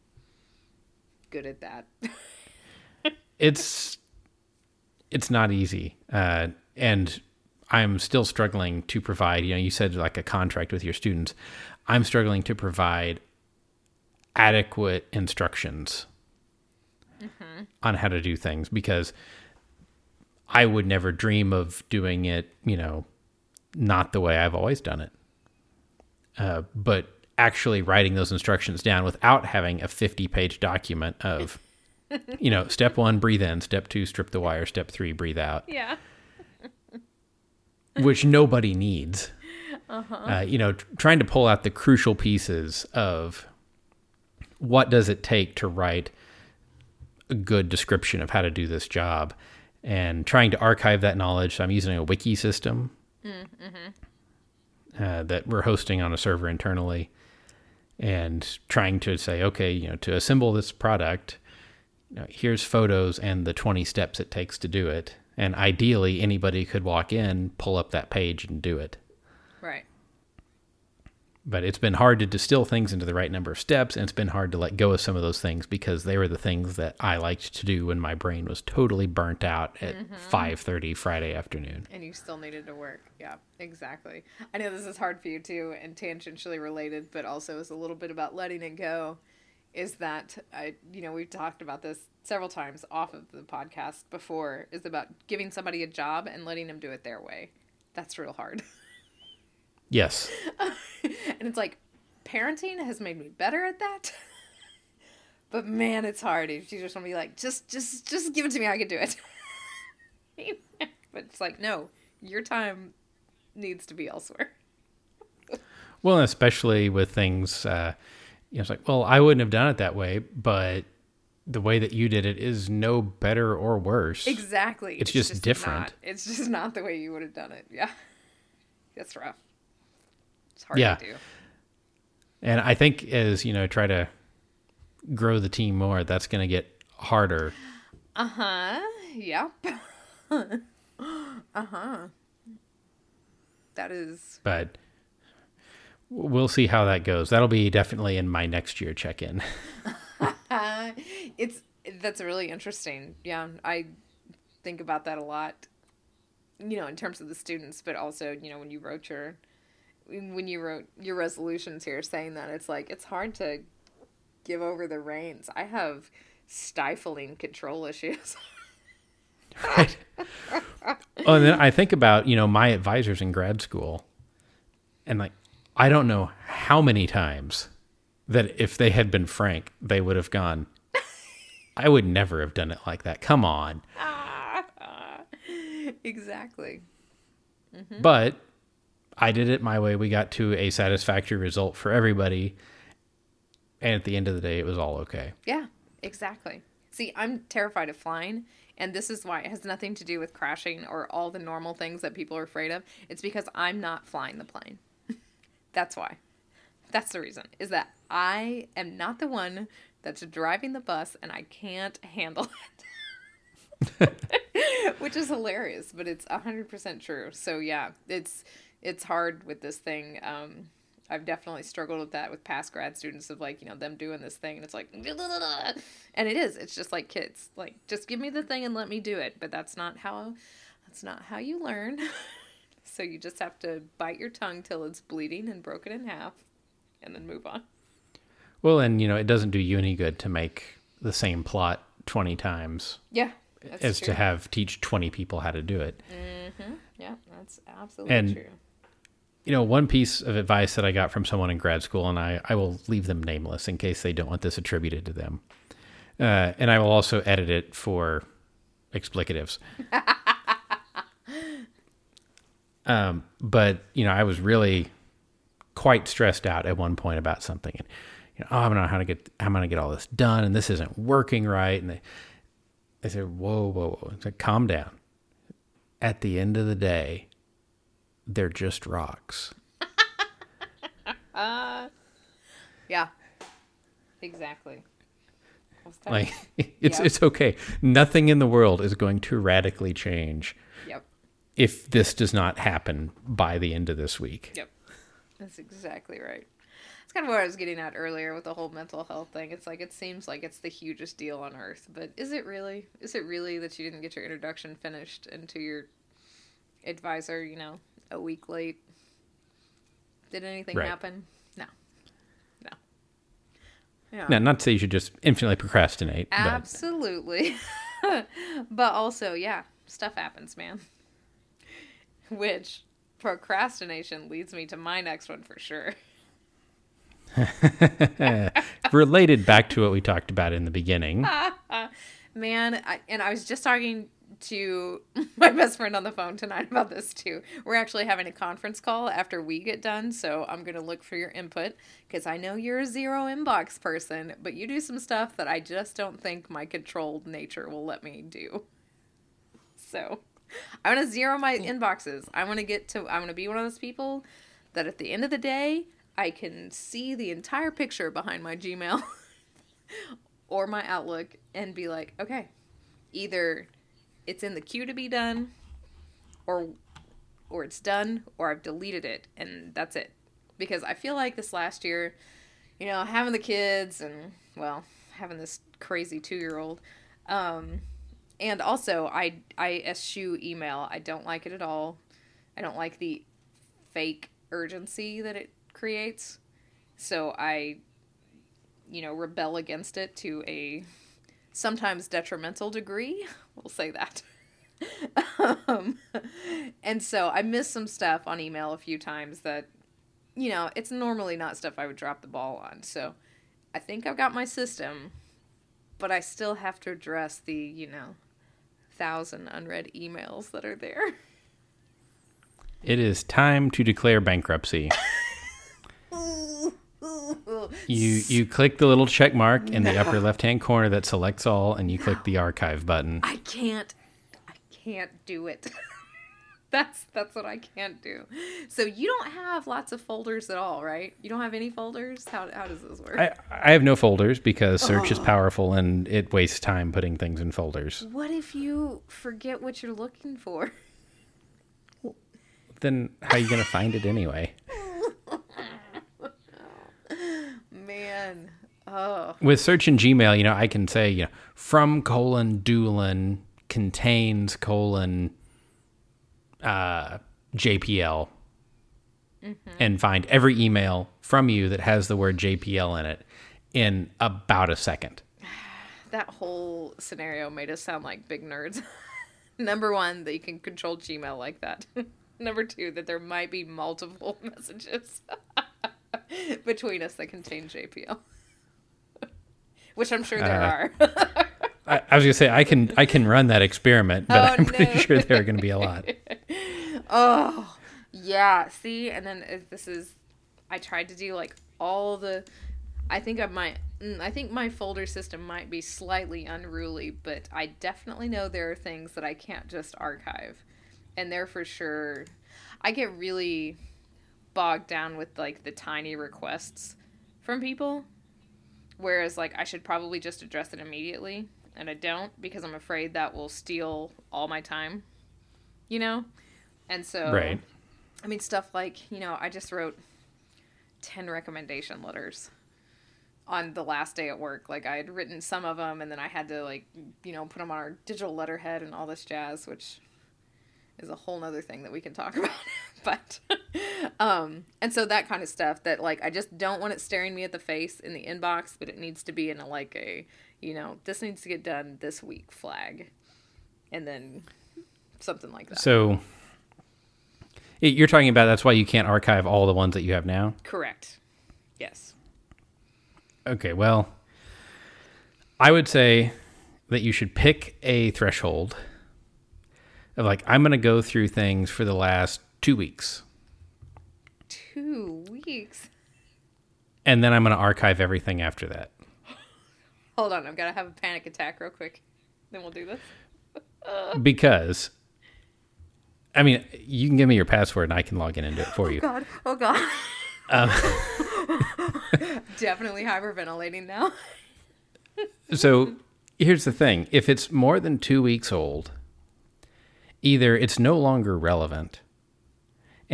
good at that. It's it's not easy, uh, and I'm still struggling to provide. You know, you said like a contract with your students. I'm struggling to provide adequate instructions on how to do things because I would never dream of doing it, you know, not the way I've always done it. Uh, but actually writing those instructions down without having a 50 page document of, you know, step one, breathe in, step two, strip the wire, step three, breathe out, yeah. which nobody needs. Uh, you know, tr- trying to pull out the crucial pieces of what does it take to write a good description of how to do this job and trying to archive that knowledge. So I'm using a wiki system uh, that we're hosting on a server internally and trying to say, okay, you know, to assemble this product, you know, here's photos and the 20 steps it takes to do it. And ideally, anybody could walk in, pull up that page, and do it. Right. But it's been hard to distill things into the right number of steps, and it's been hard to let go of some of those things because they were the things that I liked to do when my brain was totally burnt out at mm-hmm. 5:30 Friday afternoon. And you still needed to work. Yeah, exactly. I know this is hard for you too, and tangentially related, but also is a little bit about letting it go. Is that I, you know, we've talked about this several times off of the podcast before. Is about giving somebody a job and letting them do it their way. That's real hard. Yes. and it's like parenting has made me better at that. but man, it's hard. If You just want to be like, just, just, just give it to me. I can do it. but it's like, no, your time needs to be elsewhere. Well, especially with things, uh, you know, it's like, well, I wouldn't have done it that way, but the way that you did it is no better or worse. Exactly. It's just different. Not, it's just not the way you would have done it. Yeah. That's rough. It's hard Yeah. to do. And I think as, you know, try to grow the team more, that's going to get harder. Uh huh. Yep. uh huh. That is But we'll see how that goes. That'll be definitely in my next year check in. It's that's really interesting. Yeah, I think about that a lot. You know, in terms of the students, but also you know when you wrote your when you wrote your resolutions here, saying that it's like it's hard to give over the reins. I have stifling control issues. right. oh, and then I think about you know my advisors in grad school, and like I don't know how many times that if they had been frank, they would have gone. I would never have done it like that. Come on. Ah, ah. exactly. Mm-hmm. But I did it my way. We got to a satisfactory result for everybody. And at the end of the day, it was all okay. Yeah, exactly. See, I'm terrified of flying, and this is why it has nothing to do with crashing or all the normal things that people are afraid of. It's because I'm not flying the plane. that's why. That's the reason. Is that I am not the one that's driving the bus and I can't handle it. Which is hilarious, but it's 100% true. So yeah, it's it's hard with this thing. Um I've definitely struggled with that with past grad students of like, you know, them doing this thing and it's like and it is. It's just like kids. Like just give me the thing and let me do it. But that's not how that's not how you learn. so you just have to bite your tongue till it's bleeding and broken in half and then move on. Well, and you know, it doesn't do you any good to make the same plot 20 times Yeah. That's as true. to have teach 20 people how to do it. Mm-hmm. Yeah, that's absolutely And- true. You know, one piece of advice that I got from someone in grad school, and I, I will leave them nameless in case they don't want this attributed to them. Uh, and I will also edit it for explicatives. um, but, you know, I was really quite stressed out at one point about something. And, you know, oh, I don't know how to get, how am I going to get all this done? And this isn't working right. And they, they said, whoa, whoa, whoa. I said, calm down. At the end of the day, they're just rocks. Yeah. Exactly. Like it's Yeah. it's okay. Nothing in the world is going to radically change Yep. if this does not happen by the end of this week. Yep. That's exactly right. That's kind of what I was getting at earlier with the whole mental health thing. It's like it seems like it's the hugest deal on earth, but is it really? Is it really that you didn't get your introduction finished into your advisor, you know, a week late? Did anything Right. happen? No. No. Yeah. Now, not to say you should just infinitely procrastinate, but Absolutely. but also, yeah, stuff happens, man. Which procrastination leads me to my next one for sure. related back to what we talked about in the beginning. Man, I, and I was just talking to my best friend on the phone tonight about this too. We're actually having a conference call after we get done, so I'm going to look for your input because I know you're a zero inbox person, but you do some stuff that I just don't think my controlled nature will let me do. So, I want to zero my hmm. inboxes. I want to get to I want to be one of those people that at the end of the day, I can see the entire picture behind my Gmail or my Outlook and be like, okay, either it's in the queue to be done or or it's done or I've deleted it and that's it. Because I feel like this last year, you know, having the kids and well, having this crazy 2-year-old um and also I I eschew email. I don't like it at all. I don't like the fake urgency that it creates. So I you know, rebel against it to a sometimes detrimental degree. We'll say that. um, and so I missed some stuff on email a few times that, you know, it's normally not stuff I would drop the ball on. So I think I've got my system, but I still have to address the, you know, thousand unread emails that are there. It is time to declare bankruptcy. You you click the little check mark in the upper left hand corner that selects all, and you click the archive button. I can't I can't do it. that's that's what I can't do. So you don't have lots of folders at all, right? You don't have any folders? How how does this work? I, I have no folders because search is oh. powerful and it wastes time putting things in folders. what if you forget what you're looking for? Then how are you going to find it anyway? Man. Oh. With search in Gmail, you know, I can say, you know, from colon Doolin contains colon uh, JPL and find every email from you that has the word JPL in it in about a second. That whole scenario made us sound like big nerds. Number one, that you can control Gmail like that. Number two, that there might be multiple messages between us that contain JPL, which I'm sure there Uh, are. I, I was gonna say I can I can run that experiment, but Oh, I'm pretty no. sure there are gonna be a lot. oh, yeah. See, and then this is, I tried to do like all the. I think I might. mm, I think my folder system might be slightly unruly, but I definitely know there are things that I can't just archive, and they're for sure. I get really bogged down with like the tiny requests from people, whereas like I should probably just address it immediately, and I don't because I'm afraid that will steal all my time. You know, and so Right. I mean, stuff like, you know, I just wrote 10 recommendation letters on the last day at work. Like, I had written some of them, and then I had to, like, you know, put them on our digital letterhead and all this jazz, which is a whole nother thing that we can talk about. but, um, and so that kind of stuff that, like, I just don't want it staring me at the face in the inbox, but it needs to be in a, like, a, you know, this needs to get done this week flag. And then something like that. So you're talking about that's why you can't archive all the ones that you have now. Correct. Yes. Okay, well, I would say that you should pick a threshold of like I'm gonna go through things for the last two weeks, Two weeks. and then I'm gonna archive everything after that. Hold on, I'm gonna have a panic attack real quick. Then we'll do this. because I mean, you can give me your password and I can log in and do it for you. Oh, God, oh God. Um, Definitely hyperventilating now. so here's the thing: if it's more than two weeks old, either it's no longer relevant,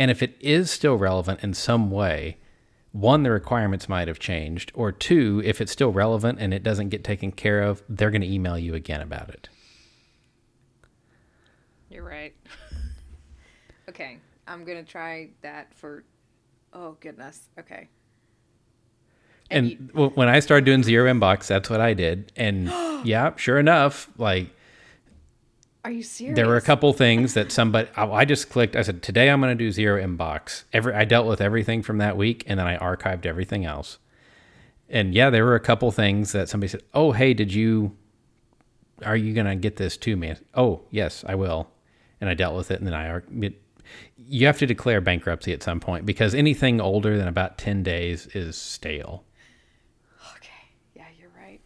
and if it is still relevant in some way, one, the requirements might have changed, or two, if it's still relevant and it doesn't get taken care of, they're going to email you again about it. You're right. okay, I'm gonna try that for. Oh goodness. Okay. And you- when I started doing zero inbox, that's what I did. And yeah, sure enough, like Are you serious? there were a couple things that somebody I just clicked. I said today I'm going to do zero inbox. Every I dealt with everything from that week, and then I archived everything else. And yeah, there were a couple things that somebody said, "Oh, hey, did you? Are you going to get this to me?" Oh, yes, I will. And I dealt with it, and then I ar- it, you have to declare bankruptcy at some point because anything older than about ten days is stale. Okay. Yeah, you're right.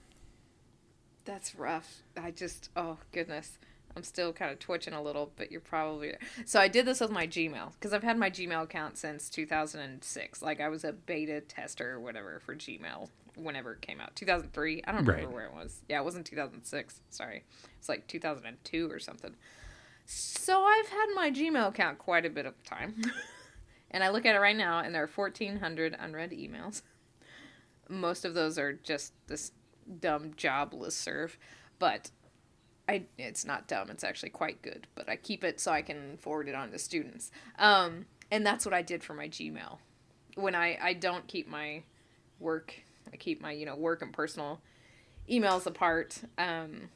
That's rough. I just. Oh goodness. I'm still kind of twitching a little, but you're probably so. I did this with my Gmail because I've had my Gmail account since 2006. Like I was a beta tester or whatever for Gmail whenever it came out. 2003. I don't remember Right. where it was. Yeah, it wasn't 2006. Sorry, it's like 2002 or something. So I've had my Gmail account quite a bit of time, and I look at it right now, and there are 1,400 unread emails. Most of those are just this dumb job listserv, but I it's not dumb. It's actually quite good. But I keep it so I can forward it on to students. Um, and that's what I did for my Gmail. When I I don't keep my work, I keep my you know work and personal emails apart. Um,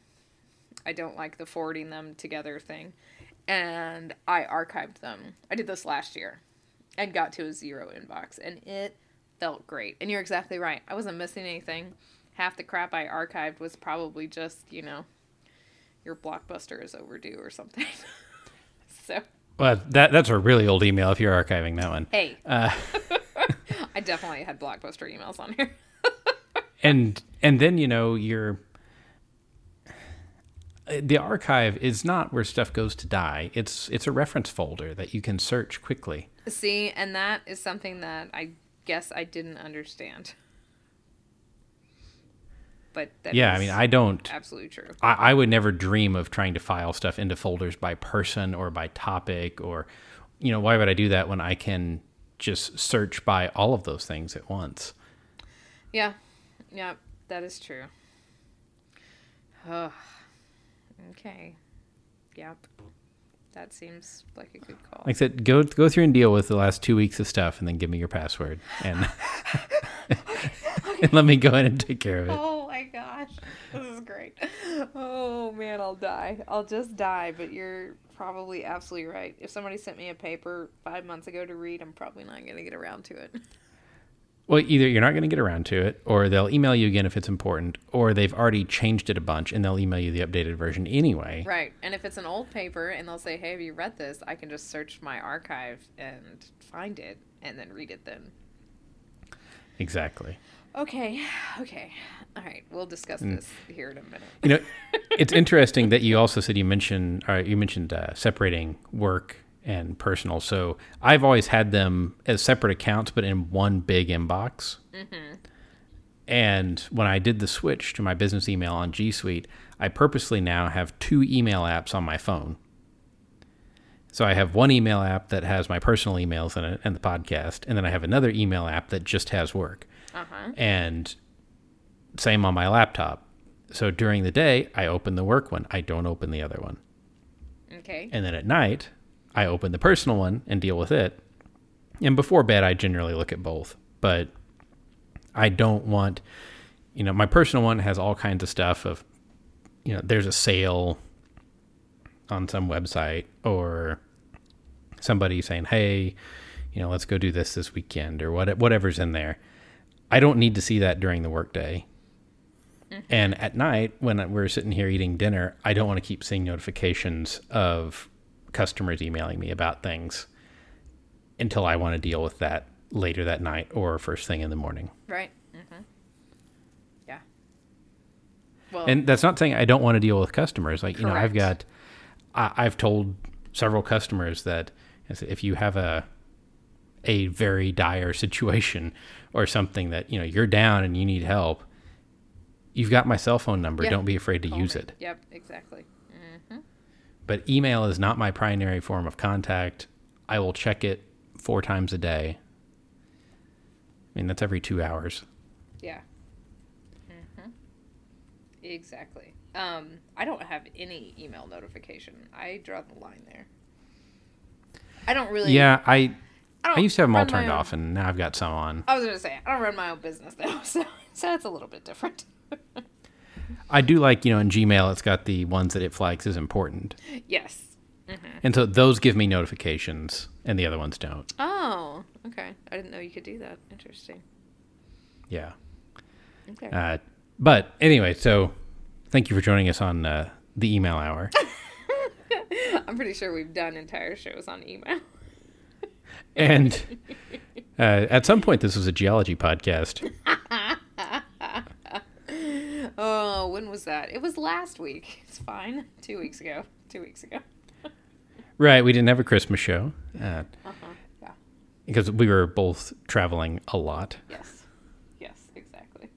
I don't like the forwarding them together thing, and I archived them. I did this last year, and got to a zero inbox, and it felt great. And you're exactly right. I wasn't missing anything. Half the crap I archived was probably just you know your blockbuster is overdue or something. so Well, that that's a really old email if you're archiving that one. hey, Uh, I definitely had blockbuster emails on here. and and then you know you're the archive is not where stuff goes to die it's it's a reference folder that you can search quickly See, and that is something that I guess I didn't understand. But that yeah i mean i don't absolutely true. I, I would never dream of trying to file stuff into folders by person or by topic or you know why would i do that when i can just search by all of those things at once Yeah, yeah, that is true. Ugh. Okay. Yep. That seems like a good call. like i said go go through and deal with the last two weeks of stuff and then give me your password and and let me go in and take care of it oh my gosh, this is great. great. Oh man, I'll die. I'll just die. But you're probably absolutely right. If somebody sent me a paper five months ago to read, I'm probably not going to get around to it. Well, either you're not going to get around to it, or they'll email you again if it's important, or they've already changed it a bunch and they'll email you the updated version anyway. Right. And if it's an old paper and they'll say, hey, have you read this? I can just search my archive and find it and then read it then. Exactly. Okay. Okay. All right. We'll discuss Mm. this here in a minute. You know, it's interesting that you also said you mentioned, or you mentioned uh, separating work and personal. So I've always had them as separate accounts, but in one big inbox. And when I did the switch to my business email on G Suite, I purposely now have two email apps on my phone. So I have one email app that has my personal emails in it and the podcast, and then I have another email app that just has work. Uh huh. And same on my laptop. So during the day, I open the work one. I don't open the other one. Okay. And then at night, I open the personal one and deal with it. And before bed, I generally look at both. But I don't want, you know, my personal one has all kinds of stuff of, you know, there's a sale on some website or somebody saying, hey, you know, let's go do this this weekend or what, whatever's in there. I don't need to see that during the workday. And at night, when we're sitting here eating dinner, I don't want to keep seeing notifications of customers emailing me about things until I want to deal with that later that night or first thing in the morning. Right. Mm-hmm. Yeah. Well, And that's not saying I don't want to deal with customers. Like, you know, I've got, I, I've told several customers that if you have a, a very dire situation or something that, you know, you're down and you need help, you've got my cell phone number. Yeah. Don't be afraid to call use me. it. Yep. Exactly. Mm-hmm. But email is not my primary form of contact. I will check it four times a day. I mean, that's every two hours. Yeah. Mm-hmm. Exactly. Um, I don't have any email notification. I draw the line there. I don't really. Yeah, I I, I used to have them all turned off, and now I've got some on. I was gonna say I don't run my own business though, so so it's a little bit different. I do like, you know, in Gmail, it's got the ones that it flags as important. yes. And so those give me notifications, and the other ones don't. Oh, okay. I didn't know you could do that. Interesting. Yeah. Okay. Uh, but anyway, so thank you for joining us on uh, the email hour. I'm pretty sure we've done entire shows on email. And uh, at some point, this was a geology podcast. Oh, when was that? It was last week. It's fine. Two weeks ago. Two weeks ago. Right. We didn't have a Christmas show uh, Uh huh. Yeah. because we were both traveling a lot. Yes. Yes. Exactly.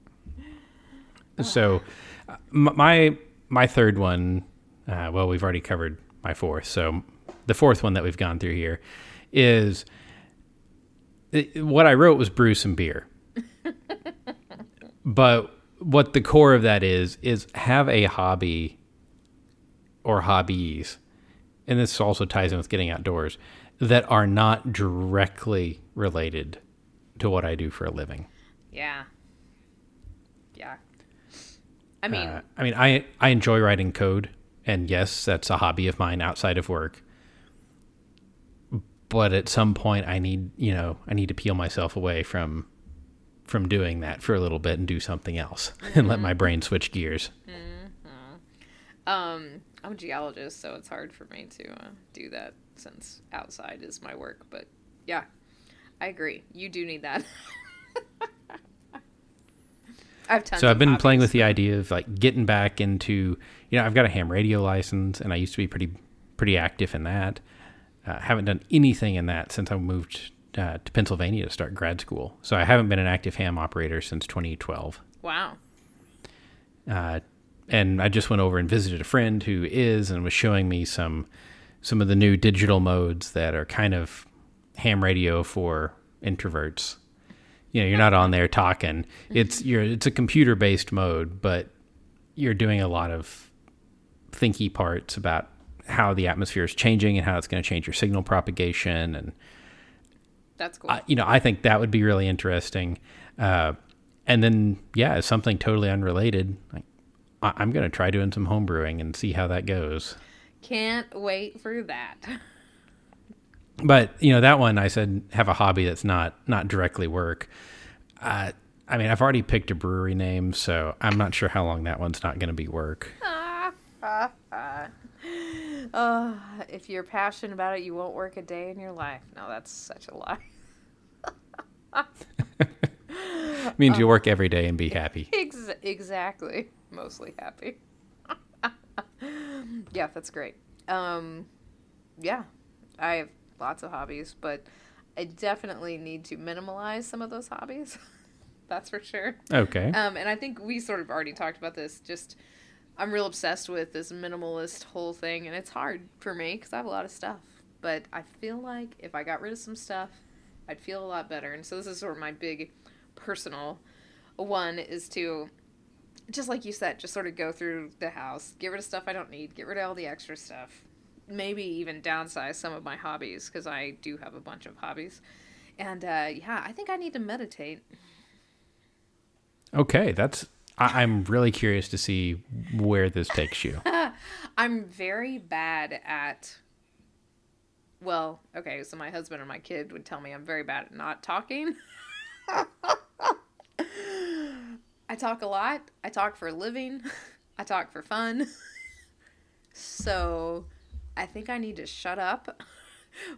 So, uh, my my third one, uh, well, we've already covered my fourth. So, the fourth one that we've gone through here is it, what I wrote was brew some beer, but what the core of that is is have a hobby or hobbies, and this also ties in with getting outdoors that are not directly related to what I do for a living. Yeah. Yeah. I mean, Uh, I mean, I I enjoy writing code, and yes, that's a hobby of mine outside of work. But at some point, I need you know I need to peel myself away from from doing that for a little bit and do something else and let my brain switch gears. um, I'm a geologist, so it's hard for me to uh, do that since outside is my work. But yeah, I agree. You do need that. I've tons So I've been playing with the idea of like getting back into you know I've got a ham radio license and I used to be pretty pretty active in that. Uh, haven't done anything in that since I moved uh, to Pennsylvania to start grad school. So I haven't been an active ham operator since 2012. Wow. Uh, and I just went over and visited a friend who is and was showing me some some of the new digital modes that are kind of ham radio for introverts. You know, you're not on there talking. It's you're it's a computer based mode, but you're doing a lot of thinky parts about how the atmosphere is changing and how it's going to change your signal propagation and That's cool. I, you know, I think that would be really interesting. Uh, and then, yeah, as something totally unrelated, like I- I'm going to try doing some home brewing and see how that goes. Can't wait for that. But you know that one I said have a hobby that's not not directly work. Uh, I mean I've already picked a brewery name, so I'm not sure how long that one's not going to be work. Uh, if you're passionate about it, you won't work a day in your life. No, that's such a lie. It means you work every day and be happy. Ex- exactly. Mostly happy. yeah, that's great. Um, yeah, I have lots of hobbies, but I definitely need to minimalize some of those hobbies. that's for sure. Okay. Um, and I think we sort of already talked about this. Just, I'm real obsessed with this minimalist whole thing, and it's hard for me because I have a lot of stuff. But I feel like if I got rid of some stuff, I'd feel a lot better. And so this is sort of my big personal one is to, just like you said, just sort of go through the house, get rid of stuff I don't need, get rid of all the extra stuff, maybe even downsize some of my hobbies because I do have a bunch of hobbies. And uh, yeah, I think I need to meditate. Okay, that's. I, I'm really curious to see where this takes you. I'm very bad at. Well, okay, so my husband and my kid would tell me I'm very bad at not talking. I talk a lot. I talk for a living. I talk for fun. So I think I need to shut up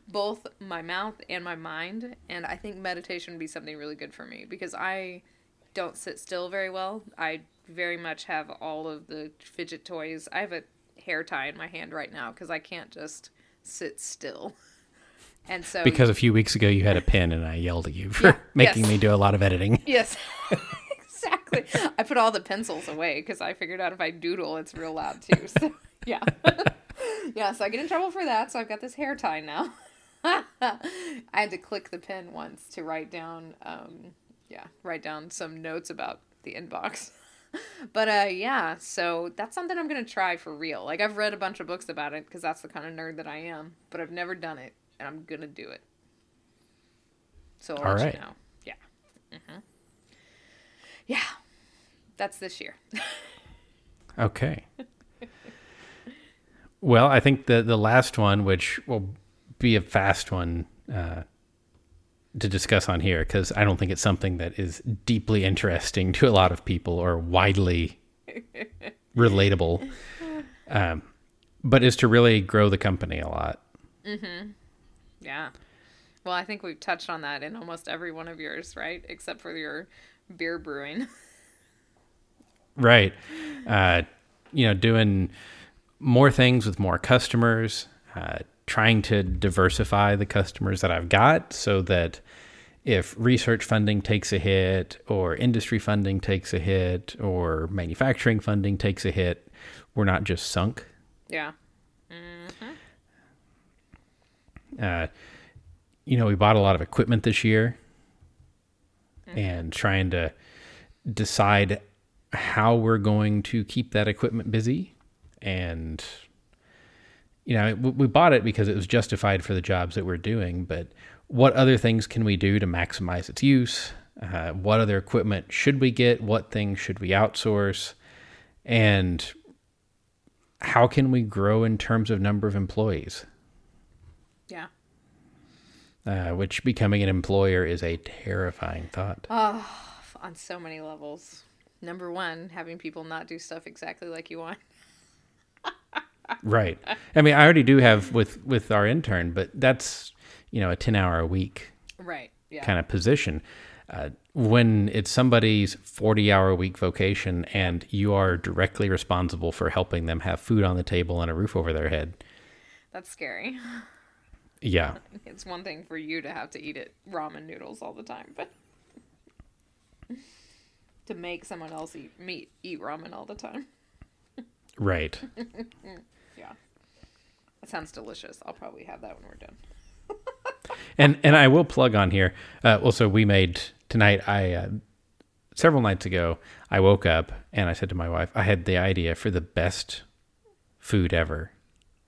both my mouth and my mind. And I think meditation would be something really good for me because I don't sit still very well. I very much have all of the fidget toys. I have a hair tie in my hand right now because I can't just sit still. And so Because a few weeks ago you had a pen and I yelled at you for Yeah, making yes. me do a lot of editing. Yes. exactly. I put all the pencils away because I figured out if I doodle, it's real loud too. So, yeah. yeah, so I get in trouble for that. So I've got this hair tie now. I had to click the pen once to write down, um, yeah, write down some notes about the inbox. But uh, yeah, so that's something I'm gonna try for real. Like I've read a bunch of books about it because that's the kind of nerd that I am. But I've never done it, and I'm gonna do it. So I'll All right. you know. Yeah. hmm Yeah. That's this year. Okay. well, I think the the last one, which will be a fast one uh, to discuss on here, because I don't think it's something that is deeply interesting to a lot of people or widely relatable, um, but is to really grow the company a lot. Yeah. Well, I think we've touched on that in almost every one of yours, right? Except for your beer brewing. Right. Uh, you know, doing more things with more customers, uh, trying to diversify the customers that I've got so that if research funding takes a hit, or industry funding takes a hit, or manufacturing funding takes a hit, we're not just sunk. yeah. Uh, you know, we bought a lot of equipment this year and trying to decide how we're going to keep that equipment busy. And, you know, we, bought it because it was justified for the jobs that we're doing, but what other things can we do to maximize its use? Uh, what other equipment should we get? What things should we outsource? And how can we grow in terms of number of employees? Yeah. uh, which becoming an employer is a terrifying thought. Oh, On so many levels. Number one, having people not do stuff exactly like you want. right. I mean, I already do have with with our intern, but that's you know a ten hour a week Right. Yeah. kind of position. Uh, when it's somebody's 40 hour a week vocation and you are directly responsible for helping them have food on the table and a roof over their head. That's scary. Yeah. It's one thing for you to have to eat it ramen noodles all the time, but to make someone else eat meat eat ramen all the time. Right. That sounds delicious. I'll probably have that when we're done. And and I will plug on here. Uh, also, we made tonight. I uh, several nights ago, I woke up and I said to my wife, I had the idea for the best food ever.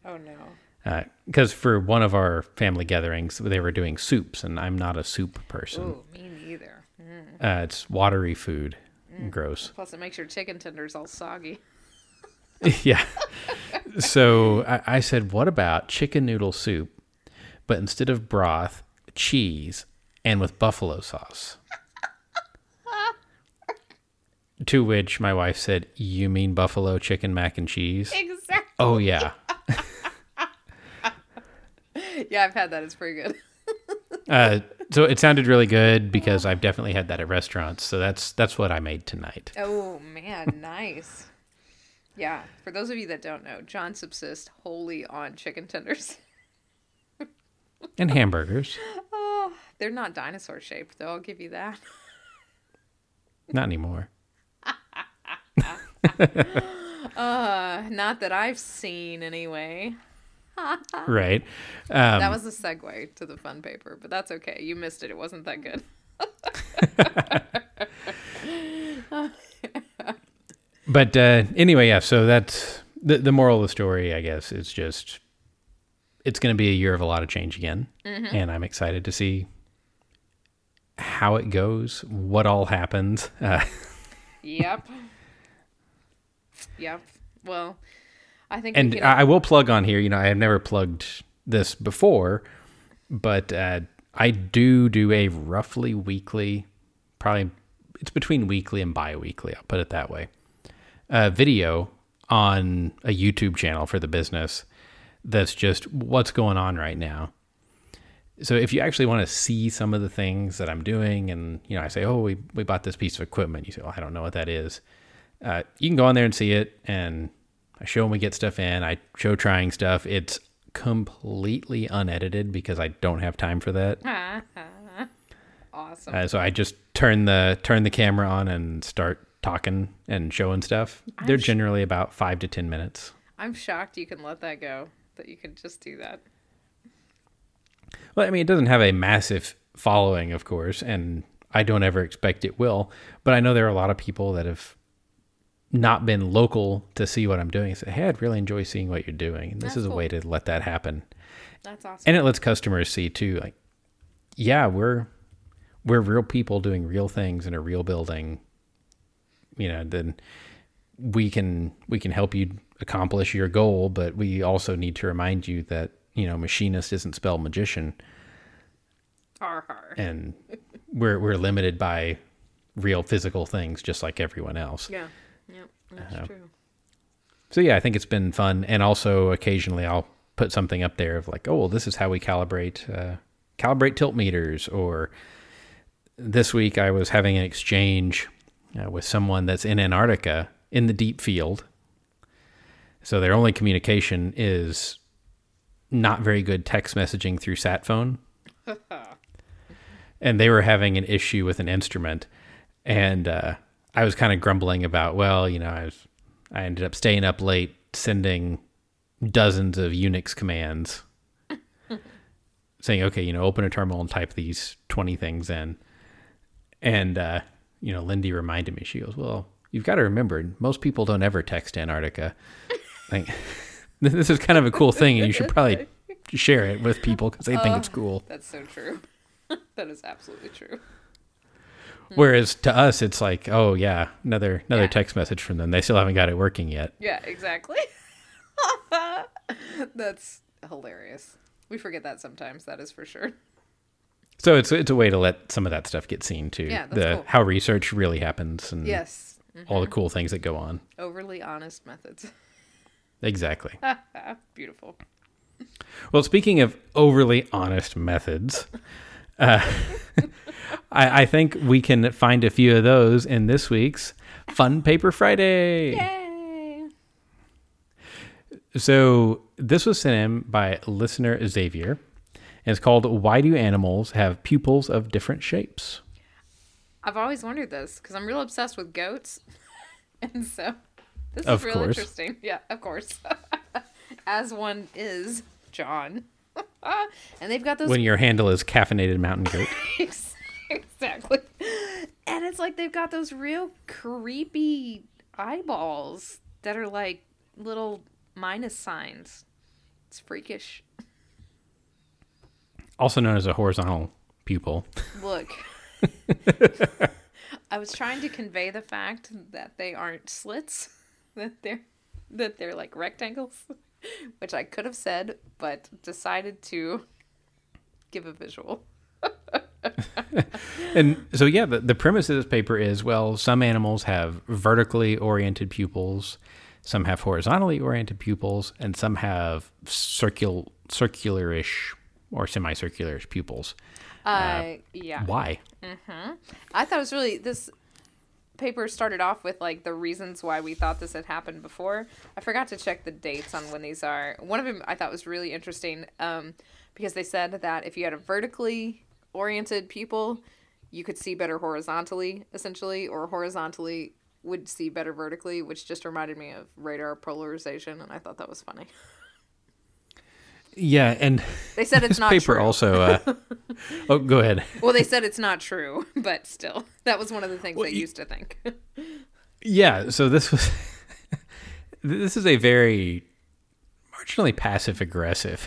Oh no. Because for one of our family gatherings, they were doing soups, and I'm not a soup person. Ooh, me neither. Uh, it's watery food, gross. Plus, it makes your chicken tenders all soggy. yeah. So I, I said, what about chicken noodle soup, but instead of broth, cheese, and with buffalo sauce? to which my wife said, You mean buffalo chicken mac and cheese? Exactly. Oh, yeah. Yeah, I've had that. It's pretty good. Uh, so it sounded really good because I've definitely had that at restaurants. So that's that's what I made tonight. Oh man, nice. Yeah, for those of you that don't know, John subsists wholly on chicken tenders. And hamburgers. Oh, they're not dinosaur shaped though. I'll give you that. Not anymore. Uh, not that I've seen anyway. Right. Um, That was a segue to the fun paper, but that's okay. You missed it. It wasn't that good. But uh, anyway, yeah. So that's the the moral of the story. I guess is just it's going to be a year of a lot of change again, and I'm excited to see how it goes, what all happens. Uh, Yep. yep. Well, I think and I I will plug on here. You know, I have never plugged this before, but uh, I do do a roughly weekly, probably it's between weekly and bi-weekly. I'll put it that way. Uh, video on a YouTube channel for the business. That's just what's going on right now. So if you actually want to see some of the things that I'm doing, and you know, I say, "Oh, we we bought this piece of equipment," you say, "Well, I don't know what that is." Uh, you can go on there and see it, and I show when we get stuff in. I show trying stuff. It's completely unedited because I don't have time for that. awesome. Uh, so I just turn the turn the camera on and start talking and showing stuff. They're sh- generally about five to ten minutes. I'm shocked you can let that go. That you can just do that. Well, I mean, it doesn't have a massive following, of course, and I don't ever expect it will. But I know there are a lot of people that have not been local to see what I'm doing and say, "Hey, I'd really enjoy seeing what you're doing." And this That's is a cool. way to let that happen. That's awesome. and it lets customers see too like yeah we're we're real people doing real things in a real building you know then we can we can help you accomplish your goal but we also need to remind you that you know machinist isn't spelled magician har har. and we're we're limited by real physical things just like everyone else Yeah. Yep. That's Uh-huh. true. So yeah, I think it's been fun, and also occasionally I'll put something up there of like, oh, well, this is how we calibrate uh, calibrate tilt meters. Or this week I was having an exchange uh, with someone that's in Antarctica in the deep field. So their only communication is not very good text messaging through sat phone. and they were having an issue with an instrument, and uh, I was kind of grumbling about, well, you know, I was I ended up staying up late sending dozens of Unix commands saying, okay, you know, open a terminal and type these 20 things in. And, uh, you know, Lindy reminded me, she goes, well, you've got to remember, most people don't ever text Antarctica. like, this is kind of a cool thing, and you should probably share it with people because they think it's oh, cool. That's so true. that is absolutely true. Hmm. Whereas to us, it's like, oh yeah, another another Yeah. text message from them. They still haven't got it working yet. Yeah, exactly. That's hilarious. We forget that sometimes, that is for sure. So it's it's a way to let some of that stuff get seen too. Yeah, that's the cool. how research really happens and Yes. all the cool things that go on. Overly honest methods. Exactly. Beautiful. Well, speaking of overly honest methods, uh, I, I think we can find a few of those in this week's Fun Paper Friday. Yay! So this was sent in by listener Xavier, and it's called "Why Do Animals Have Pupils of Different Shapes?" I've always wondered this because I'm real obsessed with goats. and so this Of is real course. interesting. Yeah, of course. As one is, John. and they've got those When your handle is caffeinated mountain goat. exactly. And it's like they've got those real creepy eyeballs that are like little minus signs. It's freakish. Also known as a horizontal pupil. Look. I was trying to convey the fact that they aren't slits, that they're that they're like rectangles, which I could have said, but decided to give a visual. and so yeah, the, the premise of this paper is well, some animals have vertically oriented pupils, some have horizontally oriented pupils, and some have circular circularish or semicircularish pupils. Uh, yeah. Why? I thought it was really this paper started off with like the reasons why we thought this had happened before. I forgot to check the dates on when these are. One of them I thought was really interesting um, because they said that if you had a vertically oriented pupil, you could see better horizontally, essentially, or horizontally would see better vertically, which just reminded me of radar polarization, and I thought that was funny. Yeah, and They said it's this not paper true. also. Uh, oh, go ahead. Well, they said it's not true, but still, that was one of the things Well, they you- used to think. Yeah, so this was this is a very marginally passive aggressive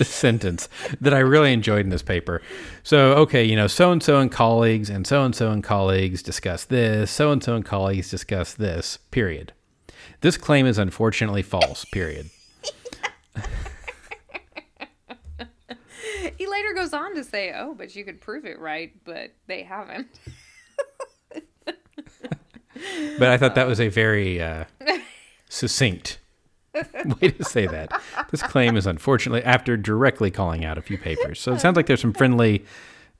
sentence that I really enjoyed in this paper. So, okay, you know, so and so and colleagues and so and so and colleagues discuss this, so and so and colleagues discuss this, period. This claim is unfortunately false, period. He later goes on to say, "Oh, but you could prove it right, but they haven't." But I thought that was a very uh, succinct way to say that. This claim is unfortunately after directly calling out a few papers. So it sounds like there's some friendly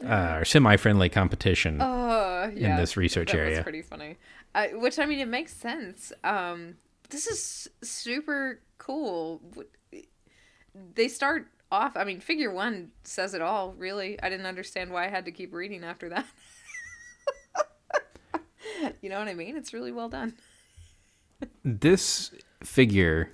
uh, or semi-friendly competition. Uh, yeah, this research area. pretty funny. Uh, which I mean, it makes sense. Um, this is super cool. They start off. I mean, Figure One says it all. Really, I didn't understand why I had to keep reading after that. you know what I mean? It's really well done. This figure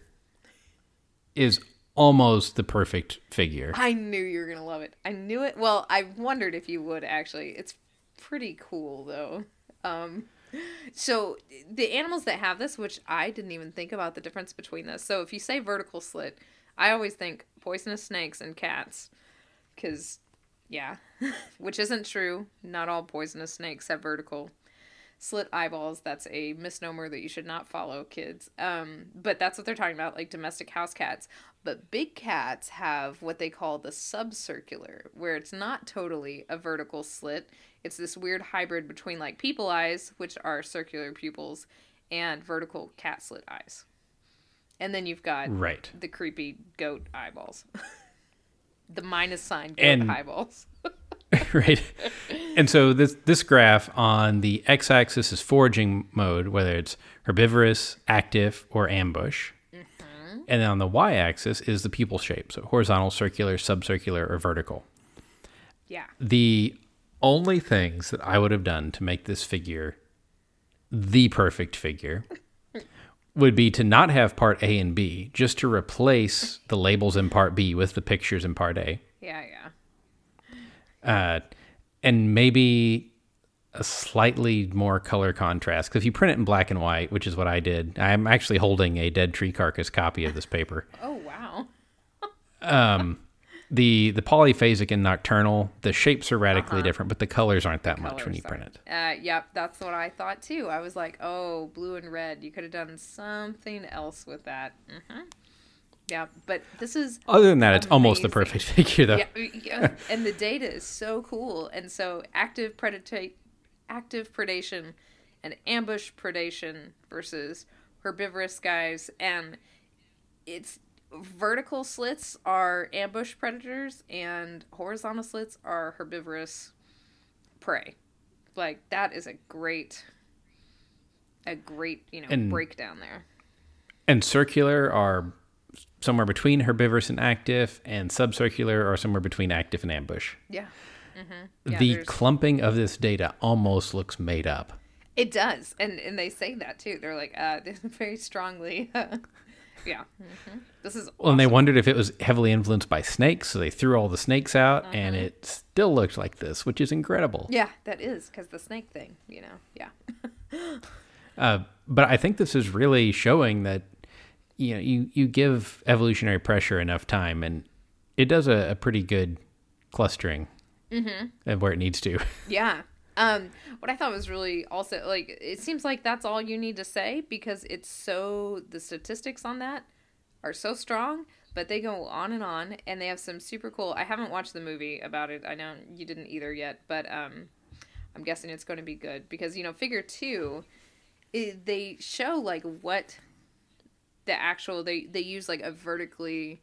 is almost the perfect figure. I knew you were gonna love it. I knew it. Well, I wondered if you would actually. It's pretty cool though. Um, so the animals that have this, which I didn't even think about the difference between this. So if you say vertical slit, I always think poisonous snakes and cats, because yeah, which isn't true. Not all poisonous snakes have vertical slit eyeballs. That's a misnomer that you should not follow, kids. Um, but that's what they're talking about, like domestic house cats. But big cats have what they call the subcircular, where it's not totally a vertical slit. It's this weird hybrid between like people eyes, which are circular pupils, and vertical cat slit eyes. And then you've got Right. the creepy goat eyeballs. the minus sign goat And- eyeballs. right. And so this this graph on the x-axis is foraging mode, whether it's herbivorous, active, or ambush. Mm-hmm. And then on the y-axis is the pupil shape, so horizontal, circular, subcircular, or vertical. Yeah. The only things that I would have done to make this figure the perfect figure would be to not have part A and B, just to replace the labels in part B with the pictures in part A. Yeah, yeah. uh, and maybe a slightly more color contrast. Because if you print it in black and white, which is what I did, I'm actually holding a dead tree carcass copy of this paper. Oh wow. the The polyphasic and nocturnal, the shapes are radically different, but the colors aren't that much when you print it. Uh, yep, that's what I thought too. I was like, oh, blue and red. You could have done something else with that. hmm Yeah, but this is Other than that, it's almost the perfect figure, though. yeah, yeah, and the data is so cool. And so active predata- active predation and ambush predation versus herbivorous guys, and it's vertical slits are ambush predators and horizontal slits are herbivorous prey. Like that is a great a great, you know, And- breakdown there. And circular are somewhere between herbivorous and active, and subcircular are somewhere between active and ambush. Yeah. hmm Yeah, the there's- clumping of this data almost looks made up. It does, and and they say that too. They're like, uh, very strongly, yeah. hmm This is Well, and they wondered if it was heavily influenced by snakes, so they threw all the snakes out, and Uh-huh. it still looked like this, which is incredible. yeah, that is because the snake thing, you know, yeah, Uh, but I think this is really showing that you know you you give evolutionary pressure enough time, and it does a, a pretty good clustering Mm-hmm. of where it needs to. yeah. Um, what I thought was really also like it seems like that's all you need to say because it's so the statistics on that are so strong, but they go on and on and they have some super cool. I haven't watched the movie about it. I know you didn't either yet, but um, I'm guessing it's going to be good because you know Figure Two, it, they show like what the actual they they use like a vertically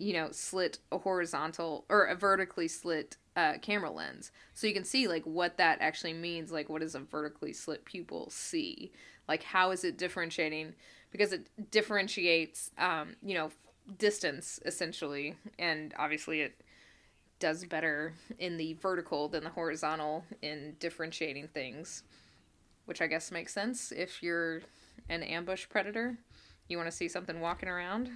you know slit a horizontal or a vertically slit uh, camera lens. So you can see like what that actually means like what does a vertically slit pupil see? Like how is it differentiating? Because it differentiates um, you know distance essentially. And obviously it does better in the vertical than the horizontal in differentiating things which i guess makes sense if you're an ambush predator. You want to see something walking around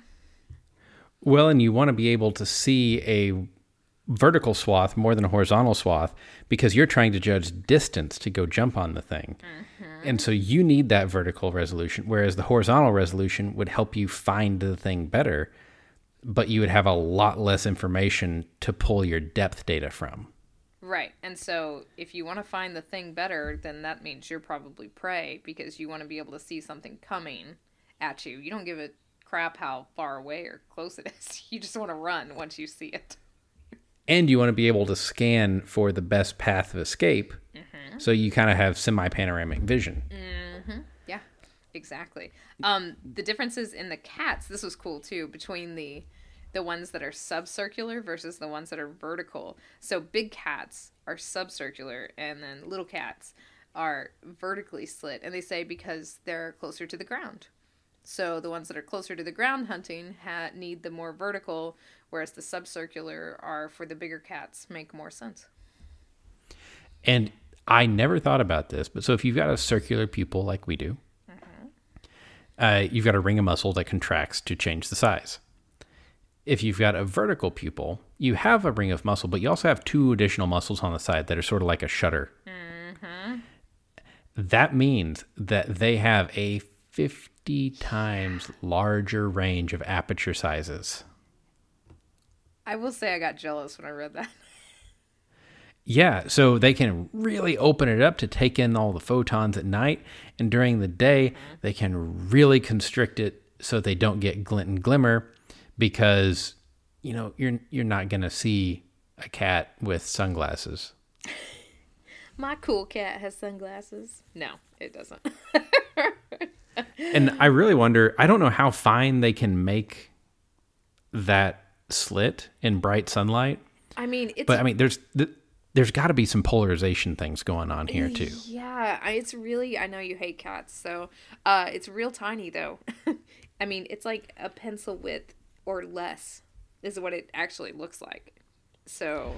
Well, and you want to be able to see a vertical swath more than a horizontal swath because you're trying to judge distance to go jump on the thing. Mm-hmm. And so you need that vertical resolution, whereas the horizontal resolution would help you find the thing better, but you would have a lot less information to pull your depth data from. Right. And so if you want to find the thing better, then that means you're probably prey because you want to be able to see something coming at you. You don't give a crap how far away or close it is. You just want to run once you see it. And you want to be able to scan for the best path of escape. So you kind of have semi panoramic vision. Yeah, exactly. Um, the differences in the cats, this was cool too, between the the ones that are subcircular versus the ones that are vertical. So big cats are subcircular and then little cats are vertically slit. And they say because they're closer to the ground. So the ones that are closer to the ground hunting ha- need the more vertical, whereas the subcircular are for the bigger cats make more sense. And I never thought about this, but so if you've got a circular pupil like we do, uh, you've got a ring of muscle that contracts to change the size. If you've got a vertical pupil, you have a ring of muscle, but you also have two additional muscles on the side that are sort of like a shutter. That means that they have a 50 times larger range of aperture sizes. I will say I got jealous when I read that. Yeah, so they can really open it up to take in all the photons at night, and during the day they can really constrict it so they don't get glint and glimmer, because you know you're you're not gonna see a cat with sunglasses. My cool cat has sunglasses. No, it doesn't. And I really wonder. I don't know how fine they can make that slit in bright sunlight, I mean, it's but I mean, there's th- there's got to be some polarization things going on here too. Yeah, it's really. I know you hate cats, so uh, it's real tiny though. I mean, it's like a pencil width or less is what it actually looks like. So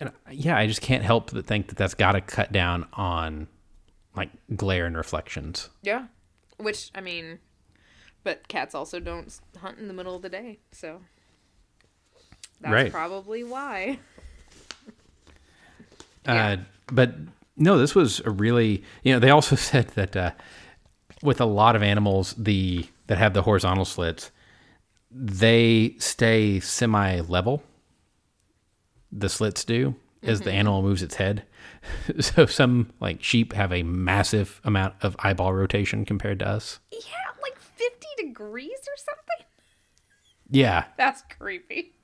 And yeah, I just can't help but think that that's got to cut down on like glare and reflections. yeah, which I mean, but cats also don't hunt in the middle of the day, so that's Right. probably why. Yeah. Uh, but no, this was a really you know they also said that uh, with a lot of animals the that have the horizontal slits, they stay semi level. The slits do as the animal moves its head. so some like sheep have a massive amount of eyeball rotation compared to us. Yeah, like fifty degrees or something. Yeah, That's creepy.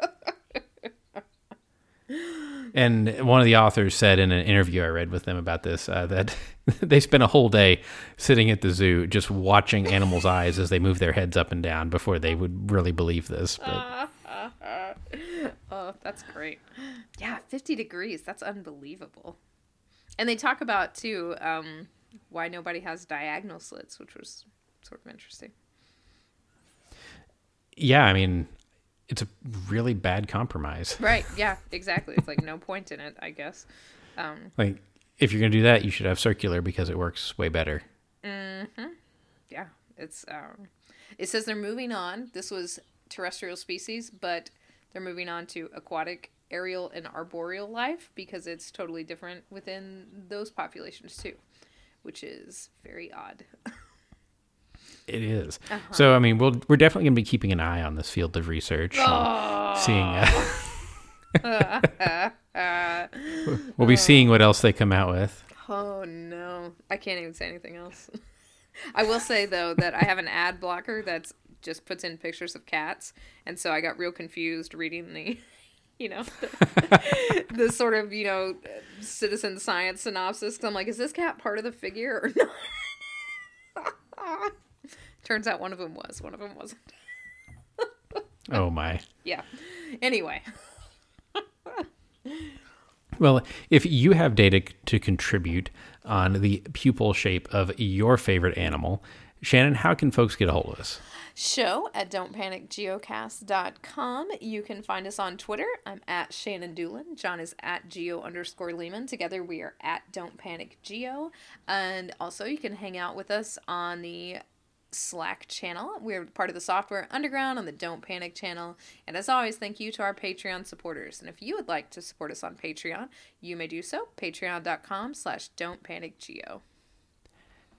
And one of the authors said in an interview I read with them about this uh, that they spent a whole day sitting at the zoo just watching animals' eyes as they move their heads up and down before they would really believe this. But oh, that's great. Yeah, 50 degrees. That's unbelievable. And they talk about, too, um, why nobody has diagonal slits, which was sort of interesting. yeah, I mean, it's a really bad compromise. Right. Yeah, exactly. It's like no point in it, I guess. Um, Like, if you're going to do that, you should have circular because it works way better. Mm-hmm. yeah, it's. Um, it says they're moving on. This was terrestrial species, but they're moving on to aquatic, aerial, and arboreal life because it's totally different within those populations too, which is very odd. It is. So, I mean, we'll, we're definitely going to be keeping an eye on this field of research. and Seeing. Uh, Uh, We'll be seeing what else they come out with. oh no, I can't even say anything else. I will say though that I have an ad blocker that's just puts in pictures of cats, and so I got real confused reading the, you know, the, the sort of you know citizen science synopsis. i I'm like, is this cat part of the figure or not? Turns out one of them was, one of them wasn't. Oh my. Yeah. Anyway. Well, if you have data to contribute on the pupil shape of your favorite animal, Shannon, how can folks get a hold of us? show at don'tpanicgeocast.com. You can find us on Twitter. I'm at Shannon Dulin. John is at geo underscore Leeman. Together we are at Don't Panic Geo. And also you can hang out with us on the Slack channel. We're part of the Software Underground on the Don't Panic channel. And as always, thank you to our Patreon supporters. And if you would like to support us on Patreon, you may do so. Patreon.com slash Don't Panic Geo.